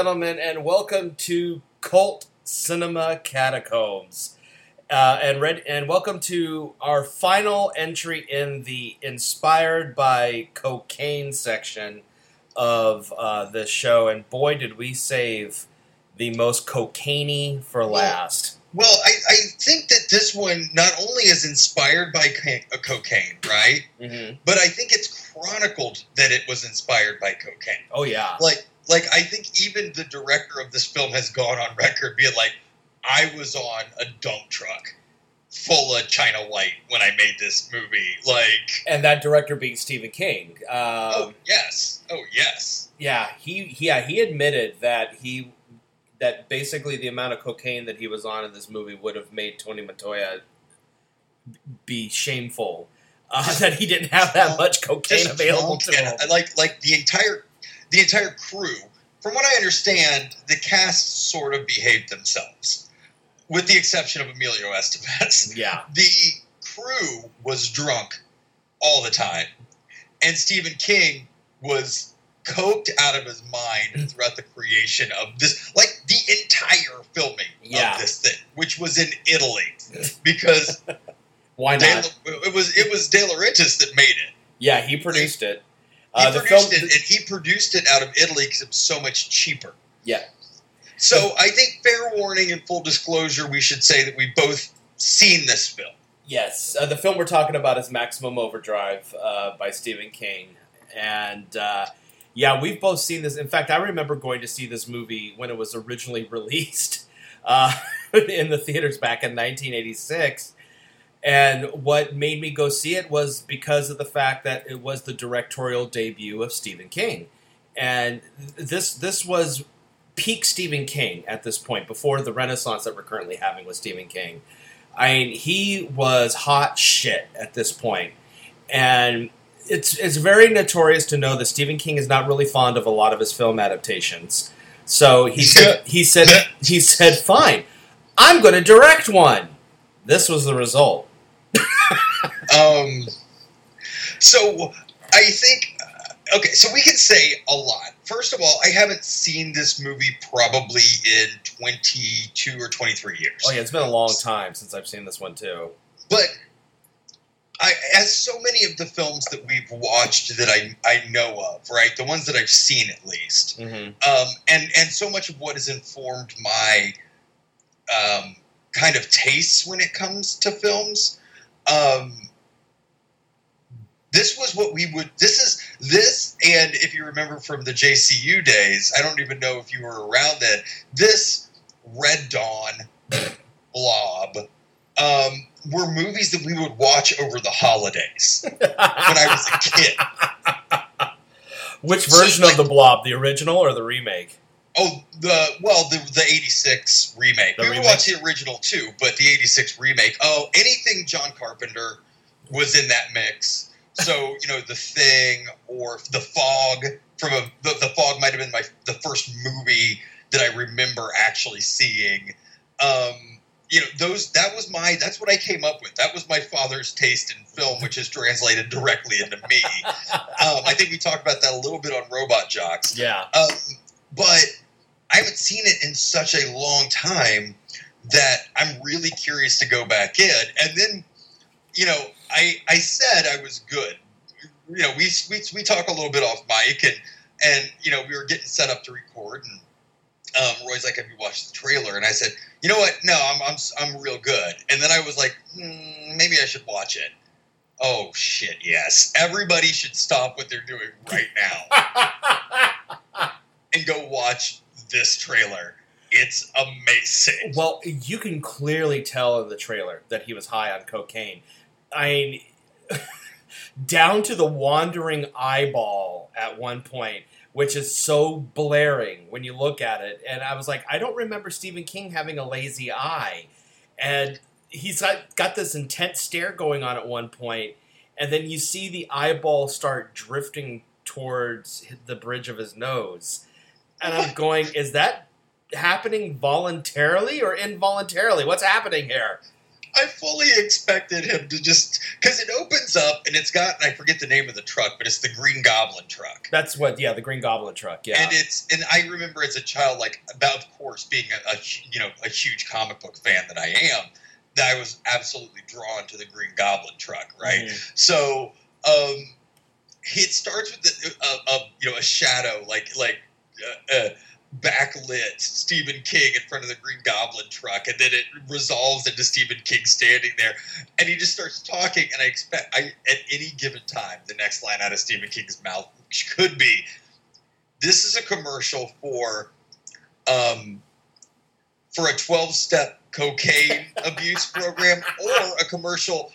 Hello, ladies and gentlemen, and welcome to Cult Cinema Catacombs. Uh, and red, and welcome to our final entry in the inspired by cocaine section of uh, this show. And boy, did we save the most cocaine for last. Well, I, I think that this one not only is inspired by uh, cocaine, right? hmm But I think it's chronicled that it was inspired by cocaine. Oh yeah, Like, like I think even the director of this film has gone on record being like, "I was on a dump truck full of China White when I made this movie." Like, and that director being Stephen King. Um, oh yes, oh yes. Yeah, he yeah he admitted that he that basically the amount of cocaine that he was on in this movie would have made Tony Montana be shameful uh, that he didn't have that much cocaine available to him. like, like the entire, the entire crew. From what I understand, the cast sort of behaved themselves, with the exception of Emilio Estevez. Yeah, the crew was drunk all the time, and Stephen King was coked out of his mind hmm. throughout the creation of this, like the entire filming Yeah. of this thing, which was in Italy, because why De, not? it was it was De Laurentiis that made it. Yeah, he produced it. He Uh, the film, produced it, and he produced it out of Italy because it was so much cheaper. Yeah. So I think fair warning and full disclosure, we should say that we've both seen this film. Yes, uh, the film we're talking about is Maximum Overdrive uh, by Stephen King, and uh, yeah, we've both seen this. In fact, I remember going to see this movie when it was originally released uh, in the theaters back in 1986. And what made me go see it was because of the fact that it was the directorial debut of Stephen King, and this this was peak Stephen King at this point before the renaissance that we're currently having with Stephen King. I mean, he was hot shit at this point. and it's it's very notorious to know that Stephen King is not really fond of a lot of his film adaptations. So he said he said he said, "Fine, I'm going to direct one." This was the result. Um, so I think uh, okay. So we can say a lot. First of all, I haven't seen this movie probably in twenty-two or twenty-three years. Oh yeah, it's been a long time since I've seen this one too. But I, as so many of the films that we've watched that I I know of, right, the ones that I've seen at least, Mm-hmm. um, and and so much of what has informed my um, kind of tastes when it comes to films. Um, this was what we would. This is this, and if you remember from the JCU days, I don't even know if you were around then. This Red Dawn, Blob, um, were movies that we would watch over the holidays when I was a kid. Which So, version like- of the Blob, the original or the remake? Oh, the well, the the '86 remake. The we remake? would watch the original too, but the '86 remake. Oh, anything John Carpenter was in that mix. So you know, The Thing or The Fog from a the, the Fog might have been my the first movie that I remember actually seeing. Um, you know, those that was my that's what I came up with. That was my father's taste in film, which is translated directly into me. Um, I think we talked about that a little bit on Robot Jox. Yeah. Um, but I haven't seen it in such a long time that I'm really curious to go back in. And then, you know, I I said I was good. You know, we we we talk a little bit off mic, and and you know we were getting set up to record, and um, Roy's like, "Have you watched the trailer?" And I said, "You know what? No, I'm I'm I'm real good." And then I was like, hmm, "Maybe I should watch it." Oh shit! Yes, everybody should stop what they're doing right now and go watch this trailer. It's amazing. well, you can clearly tell in the trailer that he was high on cocaine. I mean, down to the wandering eyeball at one point, which is so blaring when you look at it. And I was like, I don't remember Stephen King having a lazy eye. And he's got, got this intense stare going on at one point, and then you see the eyeball start drifting towards the bridge of his nose. And I'm going, is that happening voluntarily or involuntarily? What's happening here? I fully expected him to just because it opens up and it's got I forget the name of the truck, but it's the Green Goblin truck. That's what, yeah, the Green Goblin truck, yeah. And it's and I remember as a child, like about of course being a, a you know a huge comic book fan that I am, that I was absolutely drawn to the Green Goblin truck, right? Mhm. So um, it starts with the, uh, uh, you know a shadow like like uh, uh, backlit Stephen King in front of the Green Goblin truck, and then it resolves into Stephen King standing there, and he just starts talking. And I expect I at any given time the next line out of Stephen King's mouth could be, "This is a commercial for." Um, for a 12 step cocaine abuse program or a commercial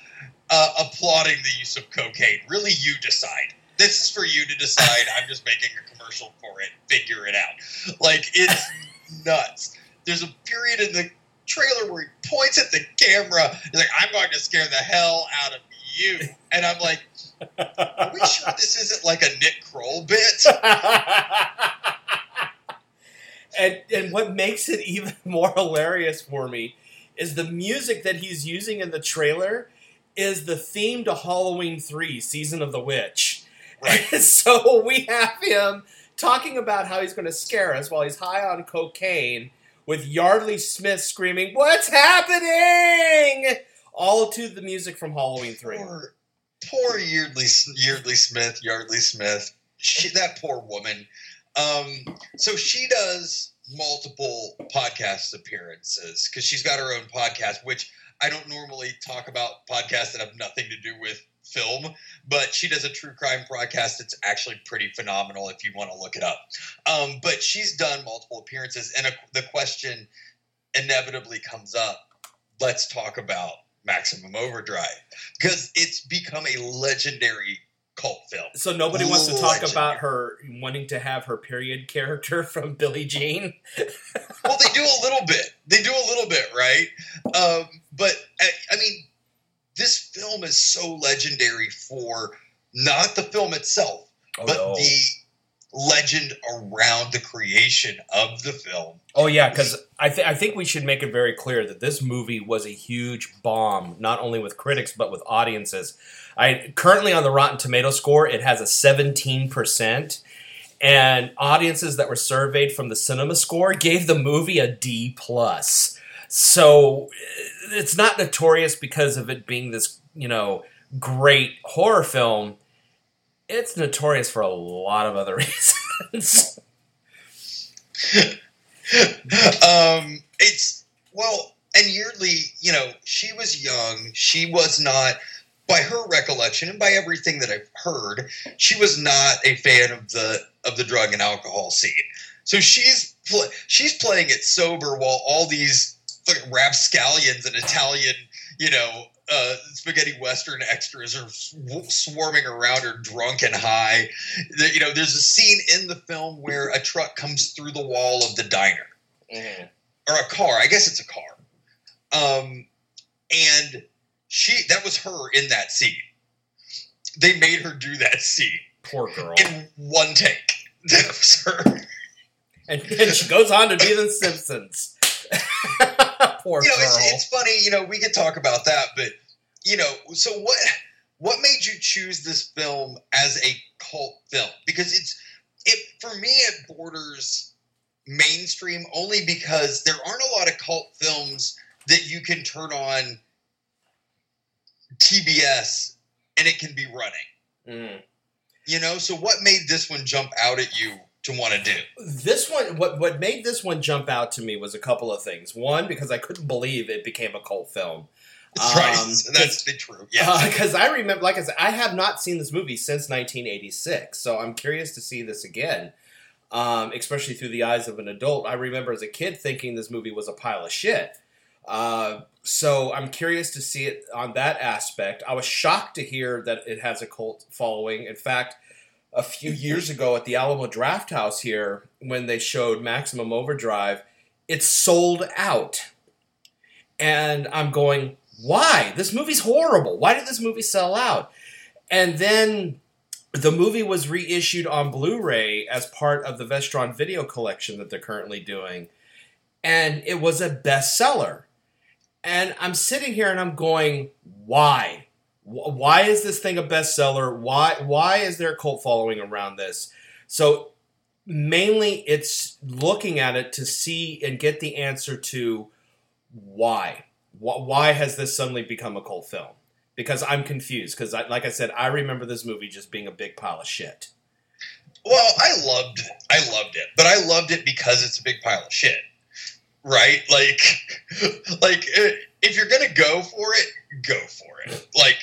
uh, applauding the use of cocaine. Really, you decide. This is for you to decide. I'm just making a commercial for it. Figure it out. Like, it's nuts. There's a period in the trailer where he points at the camera. He's like, I'm going to scare the hell out of you. And I'm like, are we sure this isn't like a Nick Kroll bit? and and what makes it even more hilarious for me is the music that he's using in the trailer is the theme to Halloween 3 Season of the Witch. Right. So we have him talking about how he's going to scare us while he's high on cocaine with Yeardley Smith screaming, "What's happening?" all to the music from Halloween 3. Poor, poor Yeardley, Yeardley Smith, Yardley Smith. She, that poor woman. Um, so she does multiple podcast appearances because she's got her own podcast, which I don't normally talk about podcasts that have nothing to do with film, but she does a true crime podcast. It's actually pretty phenomenal if you want to look it up. Um, but she's done multiple appearances, and a, the question inevitably comes up. Let's talk about Maximum Overdrive because it's become a legendary cult film. So nobody wants to talk Legendary. about her wanting to have her period character from Billie Jean. Well, they do a little bit. They do a little bit, right? Um, but I, I mean, this film is so legendary for not the film itself, Oh, but no. the legend around the creation of the film. Oh yeah, because I, th- I think we should make it very clear that this movie was a huge bomb, not only with critics but with audiences. I currently on the Rotten Tomato score, it has a seventeen percent, and audiences that were surveyed from the Cinema Score gave the movie a D plus. So it's not notorious because of it being this you know great horror film. It's notorious for a lot of other reasons. um, it's well, and Yeardley, you know, she was young. She was not, by her recollection and by everything that I've heard, she was not a fan of the of the drug and alcohol scene. So she's pl- she's playing it sober while all these fucking rapscallions and Italian, you know, uh, spaghetti western extras are sw- swarming around her drunk and high. The- you know, there's a scene in the film where a truck comes through the wall of the diner or a car. I guess it's a car. Um, and she that was her in that scene. They made her do that scene Poor girl. in one take. That was her. and, and she goes on to be the Simpsons. Poor You know, girl. it's, it's funny. You know, we could talk about that, but you know, so what? What made you choose this film as a cult film? Because it's it for me it borders mainstream only because there aren't a lot of cult films that you can turn on TBS and it can be running. Mm. You know, so what made this one jump out at you to want to do? This one, what what made this one jump out to me was a couple of things. One, because I couldn't believe it became a cult film. right, Um, that's the true. Yeah, Because I remember, like I said, I have not seen this movie since 1986, so I'm curious to see this again, um, especially through the eyes of an adult. I remember as a kid thinking this movie was a pile of shit. Uh, so I'm curious to see it on that aspect. I was shocked to hear that it has a cult following. In fact, a few years ago at the Alamo Drafthouse here, when they showed Maximum Overdrive, it sold out. And I'm going, why? This movie's horrible. Why did this movie sell out? And then the movie was reissued on Blu-ray as part of the Vestron video collection that they're currently doing, and it was a bestseller. And I'm sitting here and I'm going, why? Wh- Why is this thing a bestseller? Why why is there a cult following around this? So mainly it's looking at it to see and get the answer to why. Why has this suddenly become a cult film? Because I'm confused. Because, like I said, I remember this movie just being a big pile of shit. Well, I loved I loved it, but I loved it because it's a big pile of shit. Right? Like like eh, if you're to go for it, go for it. Like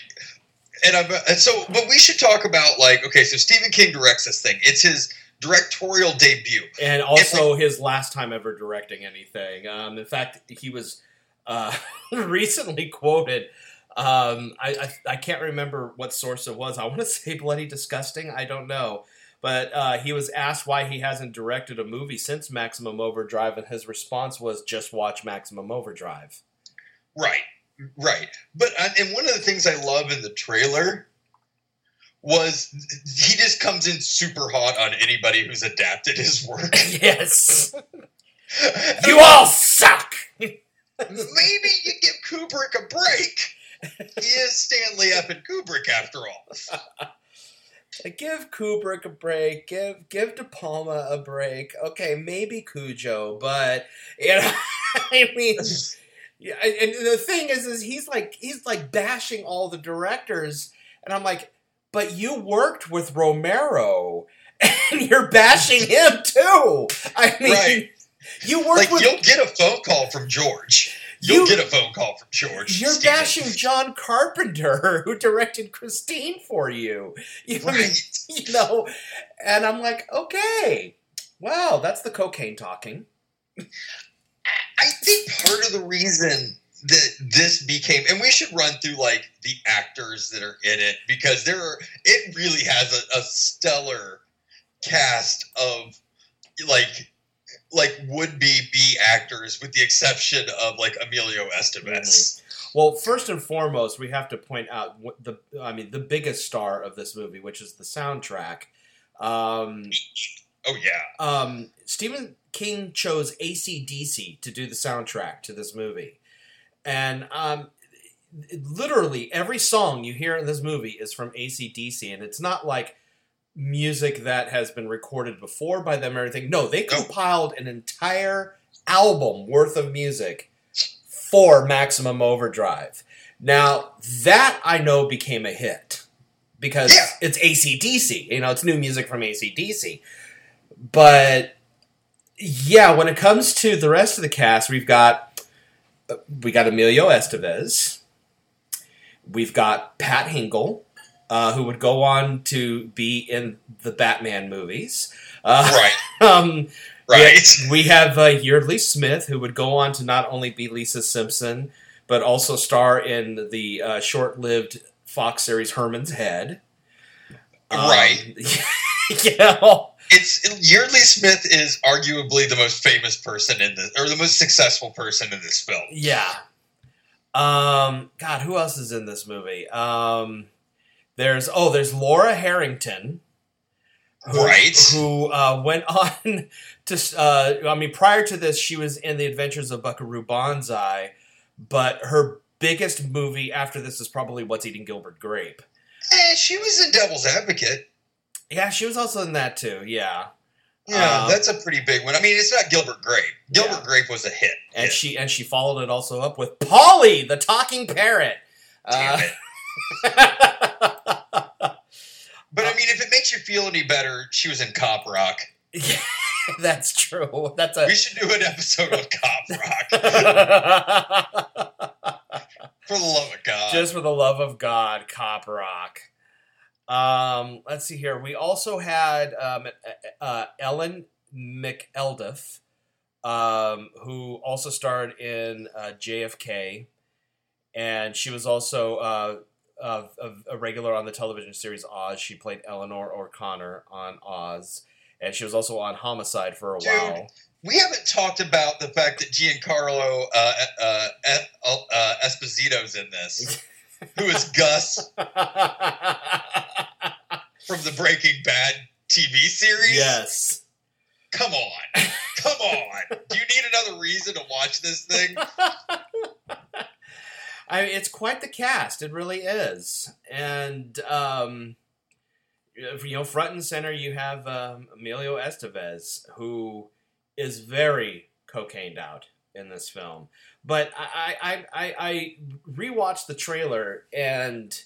and I'm and so but we should talk about like okay, so Stephen King directs this thing. It's his directorial debut. and also his last time ever directing anything. Um, in fact, he was uh, recently quoted. Um, I, I I can't remember what source it was. I want to say bloody disgusting. I don't know, but uh, he was asked why he hasn't directed a movie since Maximum Overdrive, and his response was just watch Maximum Overdrive. Right. Right. But uh, and one of the things I love in the trailer was he just comes in super hot on anybody who's adapted his work. yes, you all suck. Maybe you give Kubrick a break. He is Stanley F. and Kubrick after all. Give Kubrick a break. Give give De Palma a break. Okay, maybe Cujo, but you know, I mean, yeah. And the thing is, is he's like he's like bashing all the directors, and I'm like, but you worked with Romero, and you're bashing him too. I mean, Right. you worked Like with you'll get a phone call from George. You'll You- get a phone call from George. You're Stephen. bashing John Carpenter, who directed Christine for you. You know, Right. you know, and I'm like, okay, wow, that's the cocaine talking. Part of the reason that this became, and we should run through like the actors that are in it because there are, it really has a, a stellar cast of like, like would be B actors with the exception of like Emilio Estevez. Well, first and foremost, we have to point out what the, I mean, the biggest star of this movie, which is the soundtrack. Um, Oh yeah, um, Stephen King chose ACDC to do the soundtrack to this movie. And um, literally every song you hear in this movie is from ACDC. And it's not like music that has been recorded before by them or anything. No, they compiled an entire album worth of music for Maximum Overdrive. Now, that I know became a hit because Yeah. it's ACDC. You know, it's new music from ACDC. But yeah, when it comes to the rest of the cast, we've got we got Emilio Estevez, we've got Pat Hingle, uh, who would go on to be in the Batman movies. Uh, right, um, right. we have uh, Yeardley Smith, who would go on to not only be Lisa Simpson, but also star in the uh, short-lived Fox series Herman's Head. Um, Right. you know, It's Yeardley Smith is arguably the most famous person in this, or the most successful person in this film. yeah. Um, God, who else is in this movie? Um, there's oh, there's Laura Harrington, who, Right. Who uh, went on to? Uh, I mean, prior to this, she was in the Adventures of Buckaroo Banzai, but her biggest movie after this is probably What's Eating Gilbert Grape. Eh, she was in Devil's Advocate. Yeah, she was also in that too. Yeah, Yeah, Um, that's a pretty big one. I mean, it's not Gilbert Grape. Gilbert Yeah. Grape was a hit. and Hit. she and she followed it also up with Polly, the talking parrot. Damn Uh, it. But I mean, if it makes you feel any better, she was in Cop Rock. yeah, that's true. That's a We should do an episode on Cop Rock. For the love of God. just for the love of God, Cop Rock. Um, let's see here. We also had um, uh, Ellen McElduff, um, who also starred in uh, JFK, and she was also uh, a, a, a regular on the television series Oz. She played Eleanor O'Connor on Oz, and she was also on Homicide for a Dude. while. we haven't talked about the fact that Giancarlo uh, uh, uh, Esposito's in this, who is Gus from the Breaking Bad TV series. yes. Come on. Come on. Do you need another reason to watch this thing? I mean, it's quite the cast. It really is, and um, you know, front and center you have um, Emilio Estevez, who is very cocained out in this film. But I I I, I rewatched the trailer and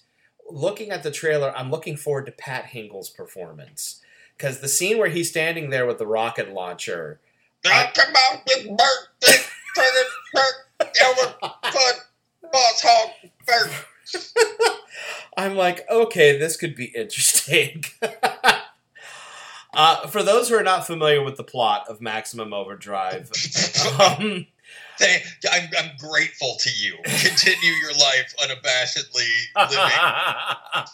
looking at the trailer, I'm looking forward to Pat Hingle's performance because the scene where he's standing there with the rocket launcher. I, come on, big birthday, boss hog I'm like, okay, this could be interesting. uh, for those who are not familiar with the plot of Maximum Overdrive, um, I'm, I'm grateful to you. Continue your life unabashedly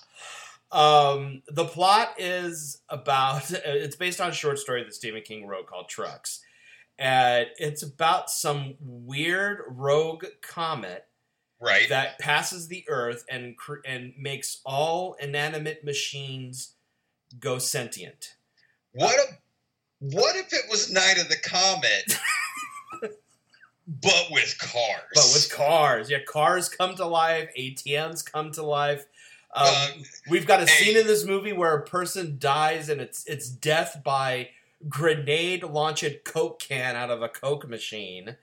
um, the plot is about it's based on a short story that Stephen King wrote called Trucks. And it's about some weird rogue comet right that passes the earth and and makes all inanimate machines go sentient. What a, what if it was Night of the Comet but with cars. But with cars, yeah, cars come to life. ATMs come to life. Um, uh, we've got a scene in this movie where a person dies, and it's it's death by grenade launched Coke can out of a Coke machine.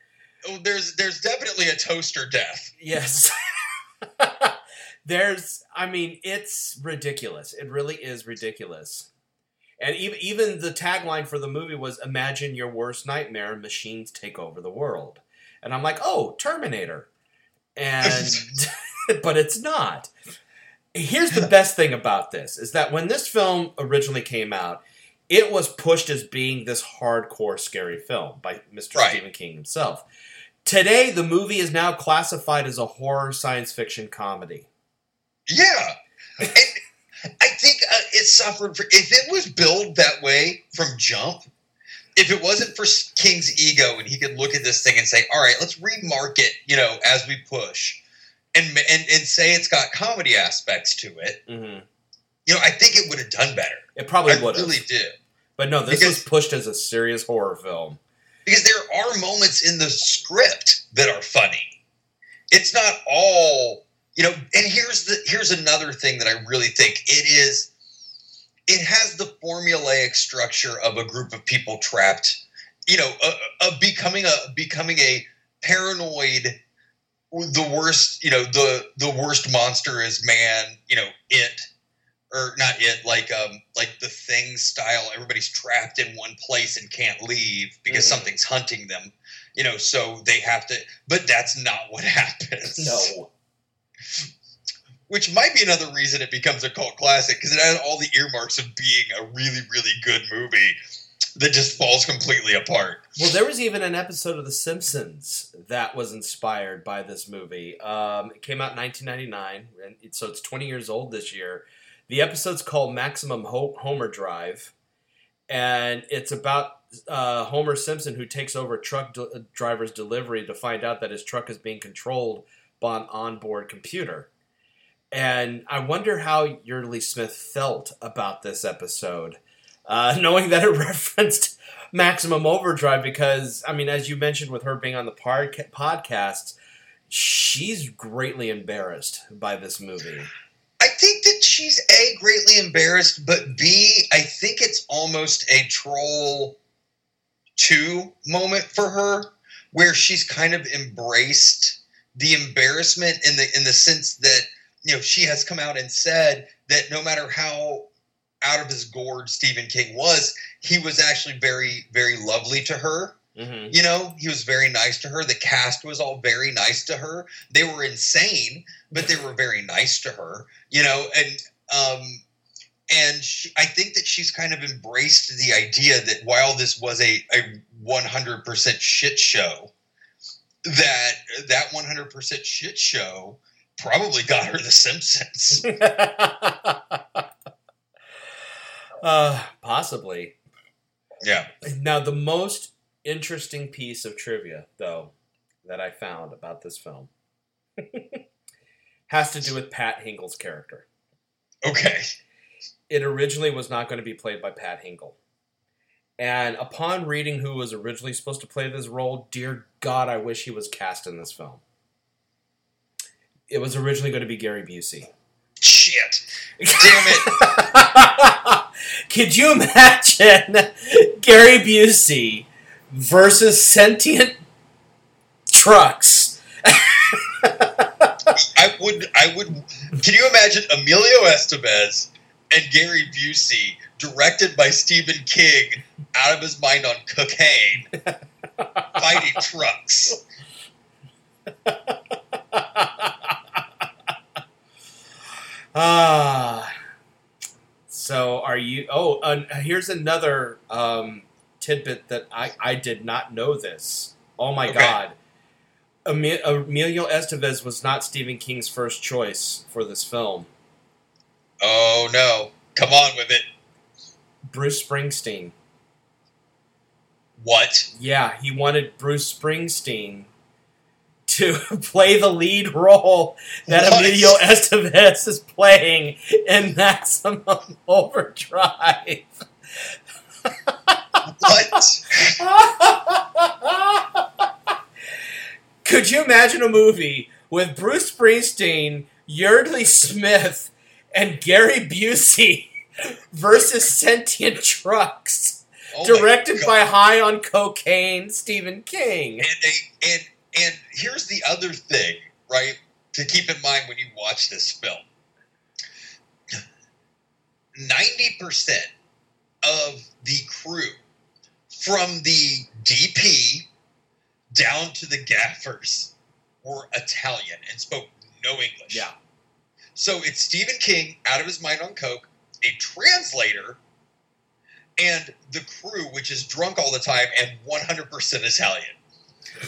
Oh, there's there's definitely a toaster death. Yes. there's I mean, it's ridiculous. It really is ridiculous. And even even the tagline for the movie was imagine your worst nightmare, machines take over the world and I'm like, oh, Terminator, and but it's not. Here's the best thing about this is that when this film originally came out, it was pushed as being this hardcore scary film by Mr. Right. Stephen King himself. Today, the movie is now classified as a horror science fiction comedy. Yeah. and I think uh, it suffered for if it was billed that way from jump, if it wasn't for King's ego and he could look at this thing and say, "All right, let's remarket," you know, as we push, and and and say it's got comedy aspects to it, mm-hmm. you know, I think it would have done better. It probably would have. Really do. But no, this because, was pushed as a serious horror film because there are moments in the script that are funny. It's not all, you know. And here's the here's another thing that I really think it is it has the formulaic structure of a group of people trapped, you know, of becoming a becoming a paranoid the worst, you know, the the worst monster is man, you know, it or not it like um like the thing style everybody's trapped in one place and can't leave because mm-hmm. something's hunting them you know so they have to but that's not what happens no which might be another reason it becomes a cult classic because it has all the earmarks of being a really, really good movie that just falls completely apart. Well, there was even an episode of The Simpsons that was inspired by this movie. Um, it came out in 1999, and it, so it's 20 years old this year. The episode's called Maximum Homer Drive, and it's about uh, Homer Simpson who takes over a truck de- driver's delivery to find out that his truck is being controlled by an onboard computer. And I wonder how Yeardley Smith felt about this episode, uh, knowing that it referenced Maximum Overdrive. Because, I mean, as you mentioned with her being on the pod- podcast, she's greatly embarrassed by this movie. I think that she's A, greatly embarrassed, but B, I think it's almost a troll 2 moment for her where she's kind of embraced the embarrassment in the in the sense that you know, she has come out and said that no matter how out of his gourd Stephen King was, he was actually very, very lovely to her. Mm-hmm. You know, he was very nice to her. The cast was all very nice to her. They were insane, but they were very nice to her. You know, and um, and she, I think that she's kind of embraced the idea that while this was a a one hundred percent shit show, that that one hundred percent shit show probably got her The Simpsons. uh, possibly. Yeah. Now, the most interesting piece of trivia, though, that I found about this film has to do with Pat Hingle's character. Okay. It originally was not going to be played by Pat Hingle. And upon reading who was originally supposed to play this role, dear God, I wish he was cast in this film It was originally going to be Gary Busey. Shit. Damn it. Could you imagine Gary Busey versus sentient trucks? I would. I would. Can you imagine Emilio Estevez and Gary Busey, directed by Stephen King, out of his mind on cocaine, fighting trucks? Ah. so are you? Oh, uh, here's another um, tidbit that I I did not know this. Oh my Okay. god. Emi- Emilio Estevez was not Stephen King's first choice for this film. Oh no! Come on with it. Bruce Springsteen. What? Yeah, he wanted Bruce Springsteen to play the lead role that What? Emilio Estevez is playing in Maximum Overdrive. What? Could you imagine a movie with Bruce Springsteen, Yeardley Smith, and Gary Busey versus sentient trucks, Oh directed by high on cocaine Stephen King? And they, and and here's the other thing, right? To keep in mind when you watch this film. Ninety percent of the crew, from the DP down to the gaffers, were Italian and spoke no English. Yeah. So it's Stephen King out of his mind on coke, a translator, and the crew, which is drunk all the time and 100% Italian.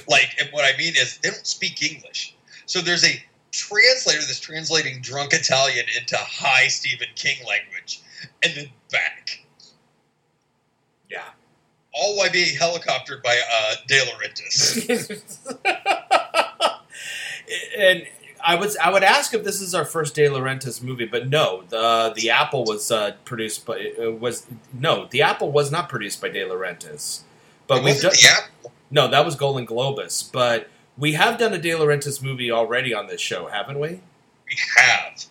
Like, and what I mean is they don't speak English. So there's a translator that's translating drunk Italian into high Stephen King language and then back. Yeah. All while being helicoptered by uh, De Laurentiis. and I was I would ask if this is our first De Laurentiis movie, but no, the the Apple was uh, produced by uh, was no, the Apple was not produced by De Laurentiis. But we've wasn't done the Apple. No, that was Golan-Globus. But we have done a De Laurentiis movie already on this show, haven't we? We have.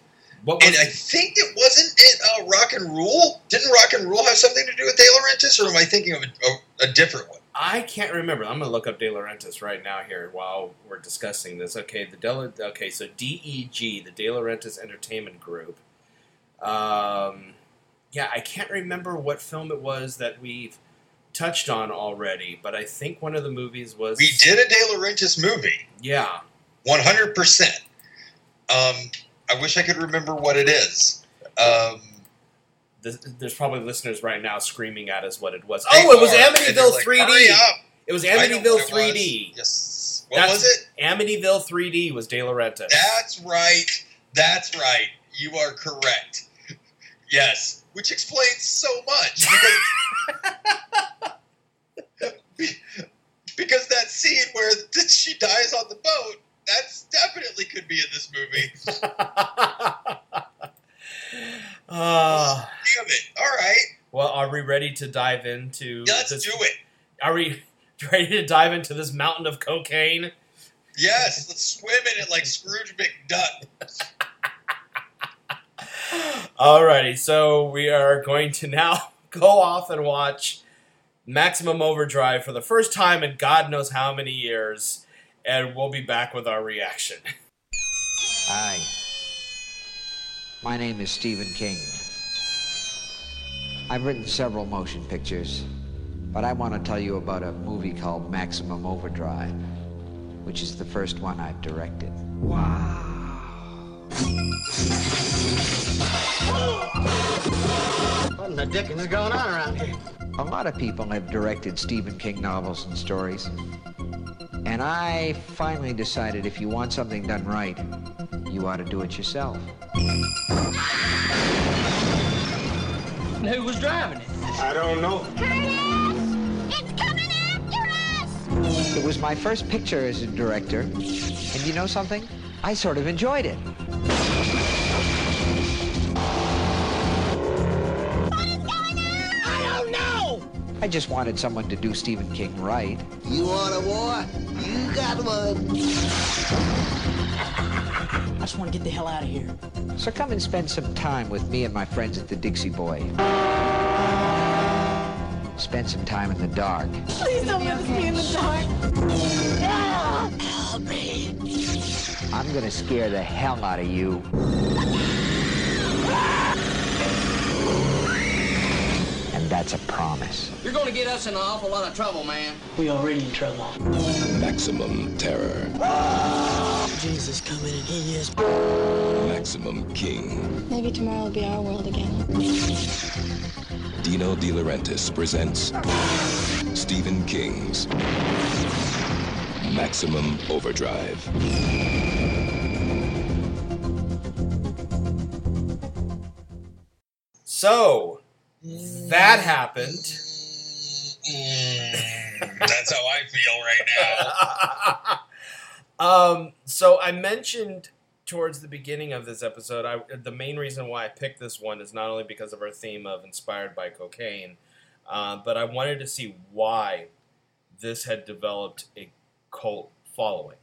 What And I think it wasn't it uh, Rock and Rule. Didn't Rock and Rule have something to do with De Laurentiis, or am I thinking of a, a, a different one? I can't remember. I'm gonna look up De Laurentiis right now here while we're discussing this. Okay, the De okay, so DEG, the De Laurentiis Entertainment Group. Um, yeah, I can't remember what film it was that we've touched on already, but I think one of the movies was We did a De Laurentiis movie, Yeah, one hundred percent. Um, I wish I could remember what it is. Um, this, there's probably listeners right now screaming at us what it was. Oh, it was Amityville like, 3D. It was Amityville what it was. 3D. Yes. What That's- was it? Amityville 3D was De Laurentiis. That's right. That's right. You are correct. Yes, which explains so much because because that scene where she dies on the boat, that's definitely could be in this movie. Ah. Damn it! All right, Well, are we ready to dive into let's this? do it. Are we ready to dive into this mountain of cocaine? Yes, let's swim in it like Scrooge McDuck. Alrighty, so we are going to now go off and watch Maximum Overdrive for the first time in God knows how many years, and we'll be back with our reaction. Hi. My name is Stephen King. I've written several motion pictures, but I want to tell you about a movie called Maximum Overdrive, which is the first one I've directed. What the dickens is going on around here? A lot of people have directed Stephen King novels and stories. And I finally decided if you want something done right, you ought to do it yourself. And who was driving it? I don't know. It's coming after us! It was my first picture as a director, and you know something? I sort of enjoyed it. I just wanted someone to do Stephen King right. You want a war? You got one. I just want to get the hell out of here. So come and spend some time with me and my friends at the Dixie Boy. Spend some time in the dark. Please don't let us be in the dark. Help me. I'm gonna scare the hell out of you. That's a promise. You're gonna get us in an awful lot of trouble, man. We already in trouble. Maximum terror. Jesus coming and he is. Maximum King. Maybe tomorrow will be our world again. Dino De Laurentiis presents Stephen King's Maximum Overdrive. So that happened. Mm, that's how I feel right now. um, so I mentioned towards the beginning of this episode, I, the main reason why I picked this one is not only because of our theme of inspired by cocaine, uh, but I wanted to see why this had developed a cult following,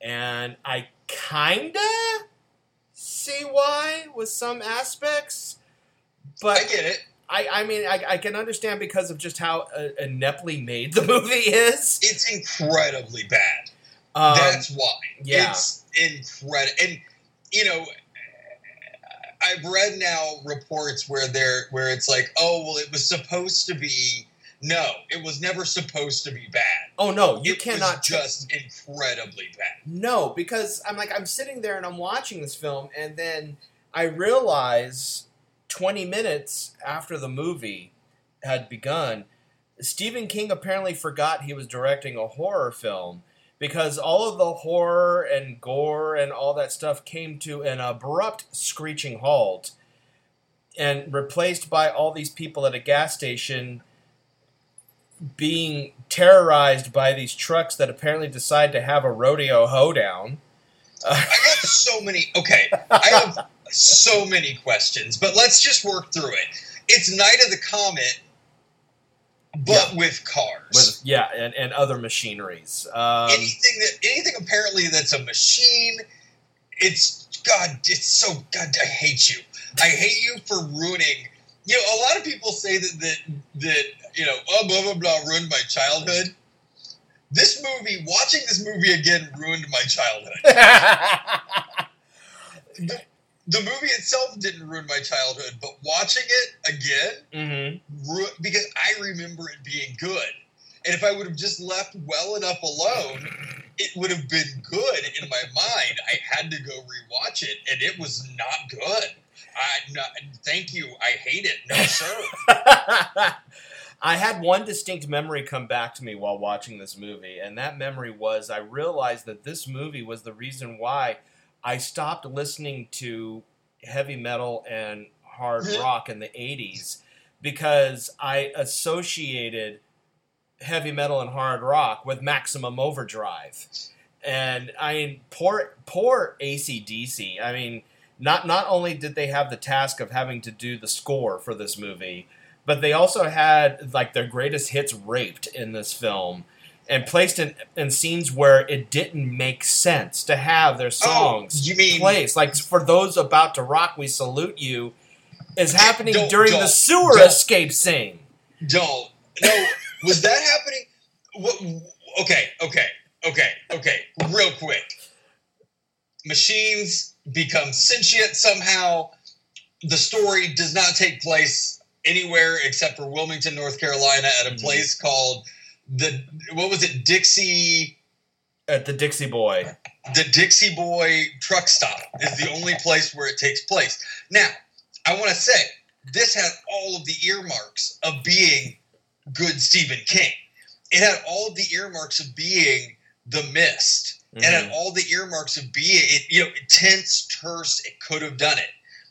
and I kinda see why with some aspects, but I get it. I, I mean, I, I can understand because of just how uh, ineptly made the movie is. It's incredibly bad. Um, That's why. yeah. It's incredible. And you know, I've read now reports where they're where it's like, oh well, it was supposed to be. No, it was never supposed to be bad. oh no, you it cannot just incredibly bad. No, because I'm like I'm sitting there and I'm watching this film, and then I realize 20 minutes after the movie had begun, Stephen King apparently forgot he was directing a horror film because all of the horror and gore and all that stuff came to an abrupt screeching halt and replaced by all these people at a gas station being terrorized by these trucks that apparently decide to have a rodeo hoedown. I got so many. Okay, I have so many questions, but let's just work through it. It's Night of the Comet, but with cars. with yeah, and, and other machineries. Um, anything that anything apparently that's a machine. It's God. It's so God. I hate you. I hate you for ruining. You know, a lot of people say that that that you know, oh blah blah blah, ruined my childhood. This movie, watching this movie again, ruined my childhood. the, the movie itself didn't ruin my childhood, but watching it again, hmm ru- because I remember it being good. And if I would have just left well enough alone, it would have been good in my mind. I had to go rewatch it, and it was not good. I not, thank you. I hate it. No, sir. I had one distinct memory come back to me while watching this movie, and that memory was I realized that this movie was the reason why I stopped listening to heavy metal and hard rock in the 80s because I associated heavy metal and hard rock with Maximum Overdrive. And I mean, poor, poor ACDC. I mean, not not only did they have the task of having to do the score for this movie, but they also had like their greatest hits raped in this film and placed in, in scenes where it didn't make sense to have their songs Oh, mean- placed. Like for those about to rock, we salute you is happening Don't- during the don't- sewer don't. escape scene. Don't. No, was that happening? What, okay, okay, okay, okay. Real quick. Machines become sentient somehow. The story does not take place anywhere except for Wilmington, North Carolina, at a Mhm. place called the what was it, Dixie? At the Dixie Boy. the Dixie Boy truck stop is the only place where it takes place. Now, I want to say this had all of the earmarks of being good Stephen King. It had all of the earmarks of being The Mist. It had mm-hmm. all the earmarks of being, it, you know, tense, terse. It could have done it.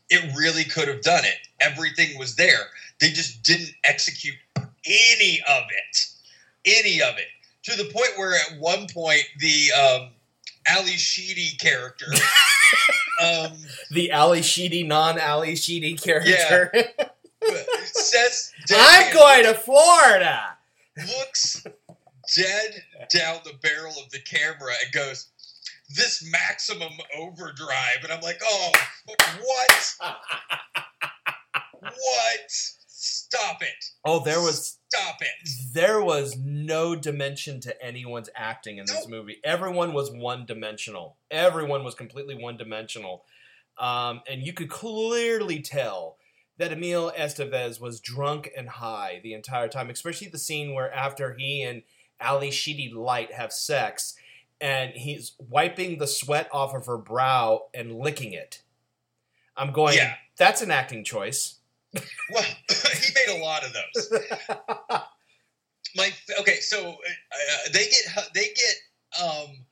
It really could have done it. Everything was there. They just didn't execute any of it. Any of it. To the point where at one point the um, Ally Sheedy character um, The Ally Sheedy, non Ally Sheedy character. says I'm going to Florida. looks dead down the barrel of the camera and goes, this maximum overdrive, and I'm like, oh, what? what? Stop it! oh, there was Stop it! there was no dimension to anyone's acting in this Nope. movie. Everyone was one dimensional. Everyone was completely one dimensional. Um, and you could clearly tell that Emilio Estevez was drunk and high the entire time, especially the scene where after he and Ally Sheedy Light have sex and he's wiping the sweat off of her brow and licking it. I'm going, Yeah. that's an acting choice. Well, he made a lot of those. My okay, so uh, they get they get um,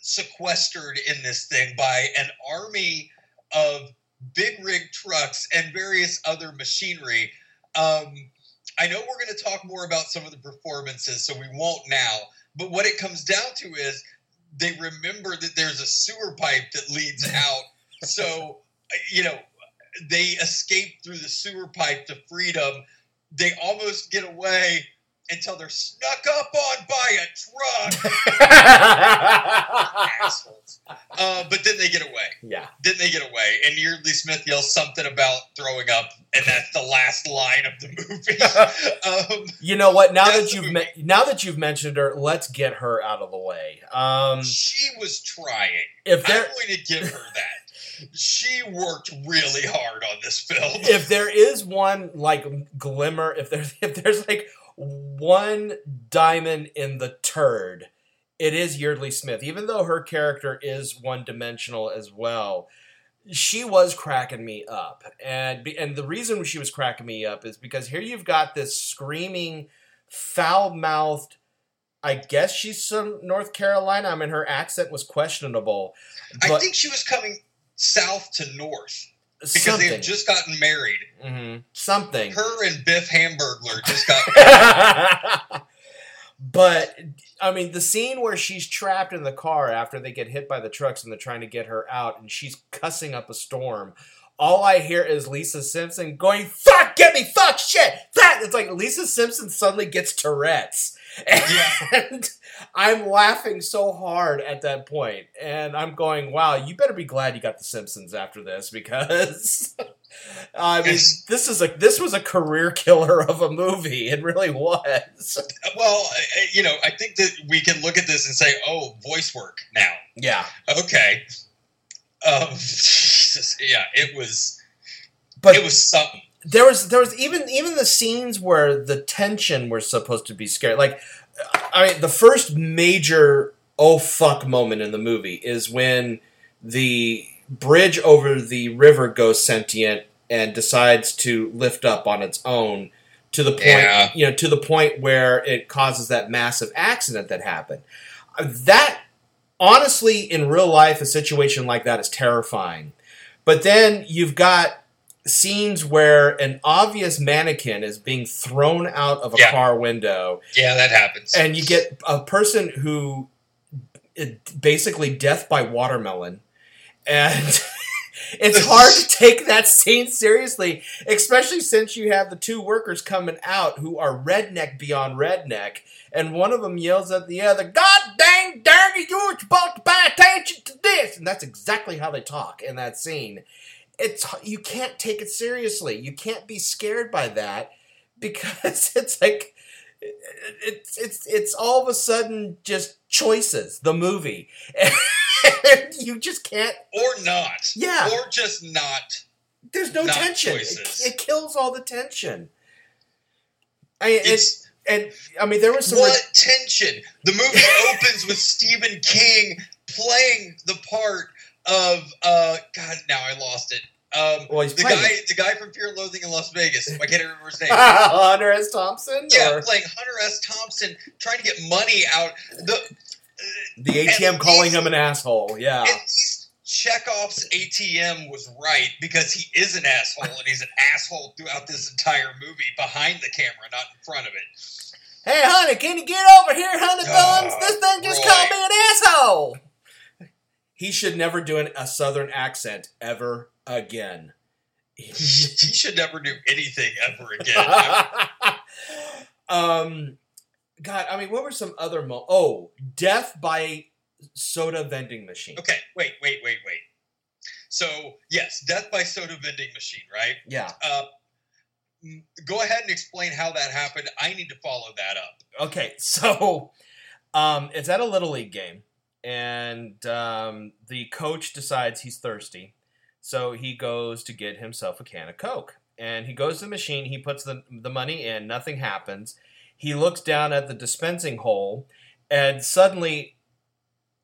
sequestered in this thing by an army of big rig trucks and various other machinery. Um, I know we're going to talk more about some of the performances, so we won't now. But what it comes down to is they remember that there's a sewer pipe that leads out. So, you know, they escape through the sewer pipe to freedom. They almost get away until they're snuck up on by a truck. Assholes. Uh, but then they get away. yeah. Then they get away, and Yeardley Smith yells something about throwing up, and that's the last line of the movie. um, You know what? Now that you've me- now that you've mentioned her, let's get her out of the way. Um, she was trying. if I'm going to give her that. She worked really hard on this film. if there is one like glimmer, if there's if there's like one diamond in the turd, it is Yeardley Smith. Even though her character is one dimensional as well, she was cracking me up, and and the reason she was cracking me up is because here you've got this screaming, foul mouthed. I guess she's from North Carolina. I mean, her accent was questionable. I think she was coming south to north because they something, had just gotten married. Mhm. something. Her and Biff Hamburglar just got. but I mean, the scene where she's trapped in the car after they get hit by the trucks and they're trying to get her out, and she's cussing up a storm. All I hear is Lisa Simpson going, "Fuck, get me, fuck, shit, that." It's like Lisa Simpson suddenly gets Tourette's, and I'm laughing so hard at that point, and I'm going, "Wow, you better be glad you got the Simpsons after this because." I mean, this is a this was a career killer of a movie. It really was. well, you know, I think that we can look at this and say, "Oh, voice work now." Yeah, Okay. Um, yeah, it was. but it was something. There was there was even even the scenes where the tension was supposed to be scary. Like, I mean, the first major oh fuck moment in the movie is when the bridge over the river goes sentient and decides to lift up on its own to the point Yeah. you know to the point where it causes that massive accident that happened. That honestly, in real life, a situation like that is terrifying. But then you've got scenes where an obvious mannequin is being thrown out of a Yeah. car window, Yeah, that happens. and you get a person who uh, basically death by watermelon, and it's hard to take that scene seriously, especially since you have the two workers coming out who are redneck beyond redneck. And one of them yells at the other, God dang darn it, you're supposed to pay attention to this. And that's exactly how they talk in that scene. It's you can't take it seriously. You can't be scared by that because it's like it's it's it's all of a sudden just choices the movie and you just can't or not. Yeah. Or just not. there's no Not tension it, it kills all the tension I It's and, and I mean there was some what tension. The movie opens with Stephen King playing the part of uh God. Now I lost it. Um, Well, he's the playing guy, the guy from Fear and Loathing in Las Vegas. I can't remember his name. Hunter S. Thompson yeah, or playing Hunter S. Thompson, trying to get money out. The the ATM calling least- him an asshole yeah at least Chekhov's ATM was right because he is an asshole and he's an asshole throughout this entire movie behind the camera, not in front of it. Hey, honey, can you get over here, honey Oh, buns? This thing just Roy. called me an asshole. He should never do an, a southern accent ever again. he should never do anything ever again. Um, God, I mean, what were some other mo? Oh, death by soda vending machine. Okay, wait, wait, wait, wait. So yes, death by soda vending machine, right? Yeah. Uh, go ahead and explain how that happened. I need to follow that up. Okay, so um, it's at a little league game, and um, the coach decides he's thirsty, so he goes to get himself a can of Coke. And he goes to the machine. He puts the the money in. Nothing happens. He looks down at the dispensing hole, and suddenly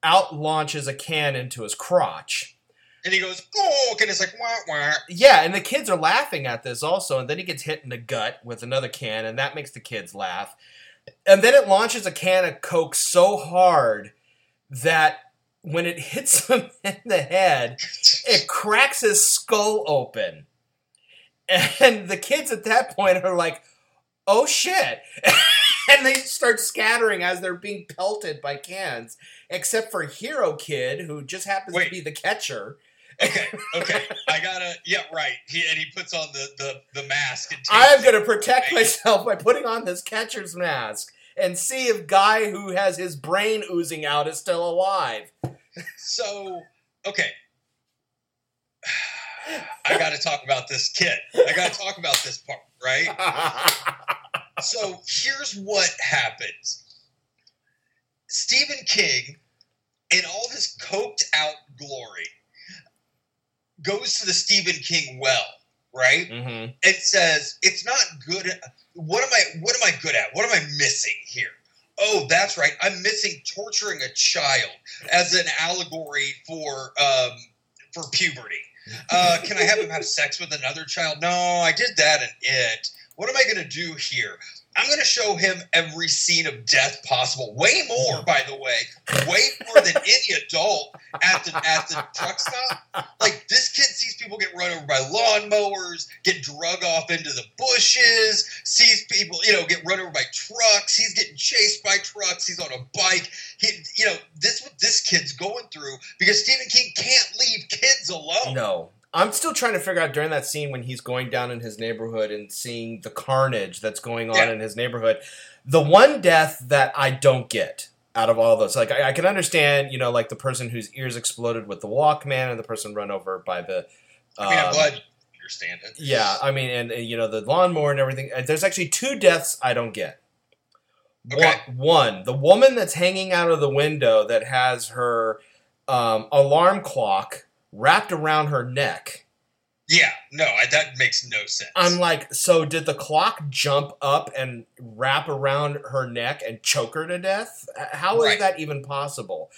out launches a can into his crotch. And he goes, "Oh," and it's like, "Wah wah." Yeah, and the kids are laughing at this also, and then he gets hit in the gut with another can, and that makes the kids laugh. And then it launches a can of Coke so hard that when it hits him in the head, it cracks his skull open. And the kids at that point are like, oh shit. and they start scattering as they're being pelted by cans, except for Hero Kid, who just happens Wait. to be the catcher. Okay, okay, I gotta. Yeah, right. He and he puts on the the the mask. And I am gonna protect myself by putting on this catcher's mask and see if guy who has his brain oozing out is still alive. So, okay. I got to talk about this kid. I got to talk about this part, right? So here's what happens. Stephen King, in all his coked out glory, goes to the Stephen King well, right? hmm and says it's not good. What am I? What am I good at? What am I missing here? Oh, that's right. I'm missing torturing a child as an allegory for um, for puberty. Uh, can I have him have sex with another child? No, I did that in it. What am I going to do here? I'm going to show him every scene of death possible. Way more, by the way, way more than any adult at the at the truck stop. Like this kid sees people get run over by lawnmowers, get drug off into the bushes, sees people, you know, get run over by trucks. He's getting chased by trucks. He's on a bike. He, you know, this what this kid's going through because Stephen King can't leave kids alone. No. I'm still trying to figure out during that scene when he's going down in his neighborhood and seeing the carnage that's going on Yeah. in his neighborhood. The one death that I don't get out of all those, like I, I can understand, you know, like the person whose ears exploded with the Walkman and the person run over by the. I mean, I'm um, glad you understand it. Yeah, I mean, and, and, you know the lawnmower and everything. Uh, There's actually two deaths I don't get. Okay. One, one, the woman that's hanging out of the window that has her um, alarm clock wrapped around her neck. Yeah, no, I, that makes no sense. I'm like, so did the clock jump up and wrap around her neck and choke her to death? How is Right. that even possible?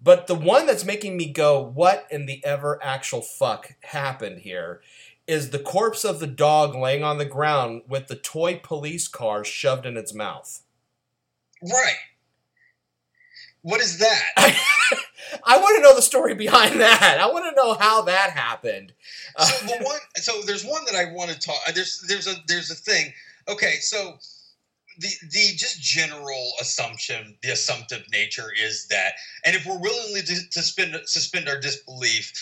But the one that's making me go, what in the ever actual fuck happened here? Is the corpse of the dog laying on the ground with the toy police car shoved in its mouth. right. What is that? I want to know the story behind that. I want to know how that happened. So the one so there's one that I want to talk uh, there's there's a there's a thing. Okay, so the the just general assumption, the assumptive nature is that and if we're willing to, to suspend suspend our disbelief,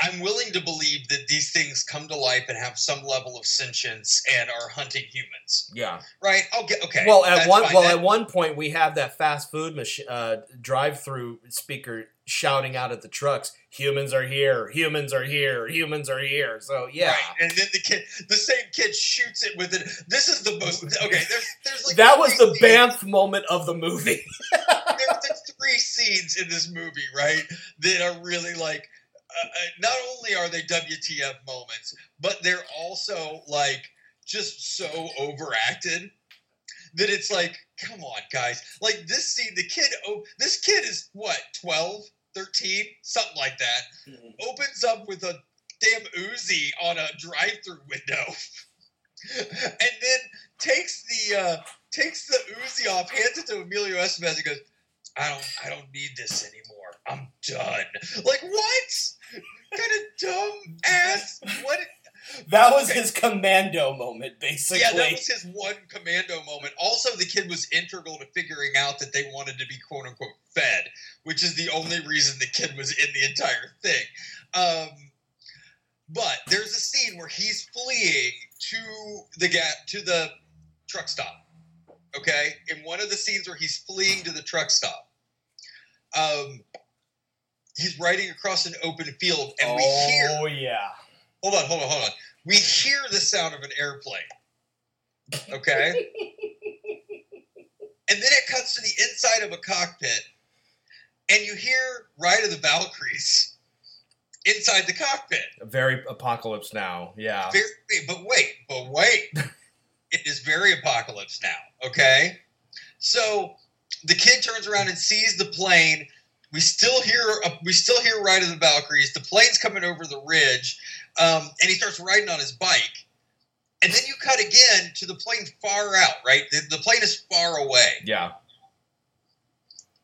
I'm willing to believe that these things come to life and have some level of sentience and are hunting humans. yeah. Right? I'll okay. Well, at one fine. well That- at one point we have that fast food uh, drive-through speaker shouting out at the trucks, "Humans are here! Humans are here! Humans are here!" So yeah, Right. And then the kid, the same kid shoots it with it. This is the most okay. There's, there's like that was the three scenes- Banff moment of the movie. there's, there's three scenes in this movie, right, that are really like. Uh, uh, not only are they WTF moments, but they're also like just so overacted that it's like, come on, guys. Like this scene, the kid, oh, this kid is what, 12, 13, something like that. Opens up with a damn Uzi on a drive-through window, and then takes the uh, takes the Uzi off, hands it to Emilio Estevez, and goes, "I don't, I don't need this anymore. I'm done." Like what? kind of dumb ass. What? That was Okay. his commando moment, basically. Yeah, that was his one commando moment. Also, the kid was integral to figuring out that they wanted to be quote unquote fed, which is the only reason the kid was in the entire thing. Um, but there's a scene where he's fleeing to the gap to the truck stop. Okay, in one of the scenes where he's fleeing to the truck stop, um, he's riding across an open field, and we oh, hear. oh yeah. Hold on, hold on, hold on. We hear the sound of an airplane. Okay. and then it cuts to the inside of a cockpit, and you hear Ride of the Valkyries inside the cockpit. Very apocalypse now. Yeah. Very, but wait, but wait. it is very apocalypse now. Okay, so the kid turns around and sees the plane. We still hear uh, we still hear Ride of the Valkyries. The plane's coming over the ridge, um, and he starts riding on his bike. And then you cut again to the plane far out. Right, the, the plane is far away. Yeah.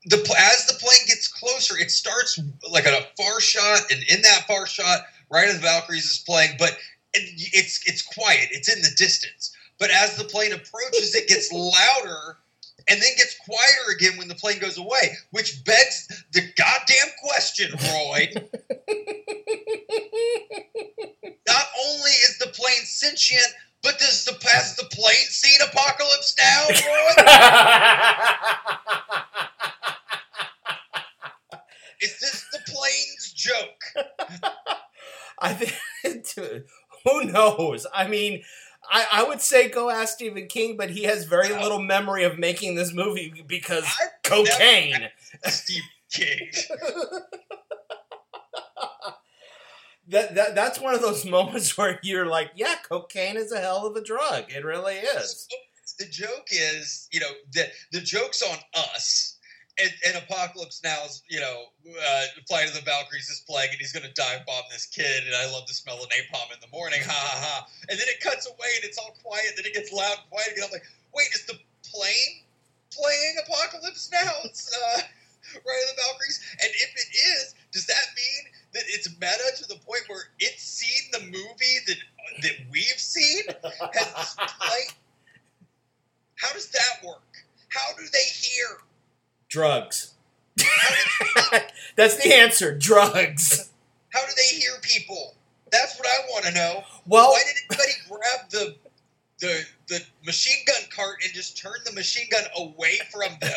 The as the plane gets closer, it starts like a far shot, and in that far shot, Ride of the Valkyries is playing, but it- it's it's quiet. It's in the distance. But as the plane approaches, it gets louder and then gets quieter again when the plane goes away, which begs the goddamn question, Roy. Not only is the plane sentient, but does the has the plane seen apocalypse now, Roy? is this the plane's joke? I think who knows? I mean, I, I would say go ask Stephen King, but he has very No. little memory of making this movie because I've cocaine. Steve King. That, that that's one of those moments where you're like, yeah, cocaine is a hell of a drug. It really is. the joke is, you know, the the joke's on us. And, and Apocalypse Now's, you know, uh, Flight of the Valkyries is playing, and he's going to dive bomb this kid, and I love the smell of napalm in the morning, ha ha ha. And then it cuts away, and it's all quiet. Then it gets loud and quiet again. I'm like, wait, is the plane playing Apocalypse Now? It's uh, Ride of the Valkyries. And if it is, does that mean that it's meta to the point where it's seen the movie that that we've seen? Has how does that work? How do they hear? Drugs. That's the answer. Drugs. how do they hear people? That's what I want to know. Well, Why did anybody grab the the the machine gun cart and just turn the machine gun away from them?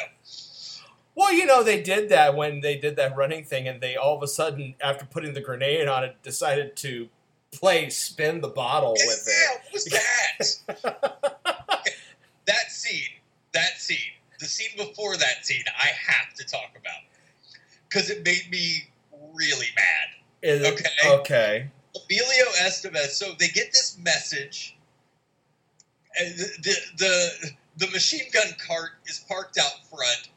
well, you know they did that when they did that running thing, and they all of a sudden, after putting the grenade on it, decided to play spin the bottle with yeah, it. what was that? that scene, that scene, the scene before that scene, I have to talk about because it made me really mad. Is it- Okay. Okay. Emilio Estevez. So they get this message. The, the the the machine gun cart is parked out front,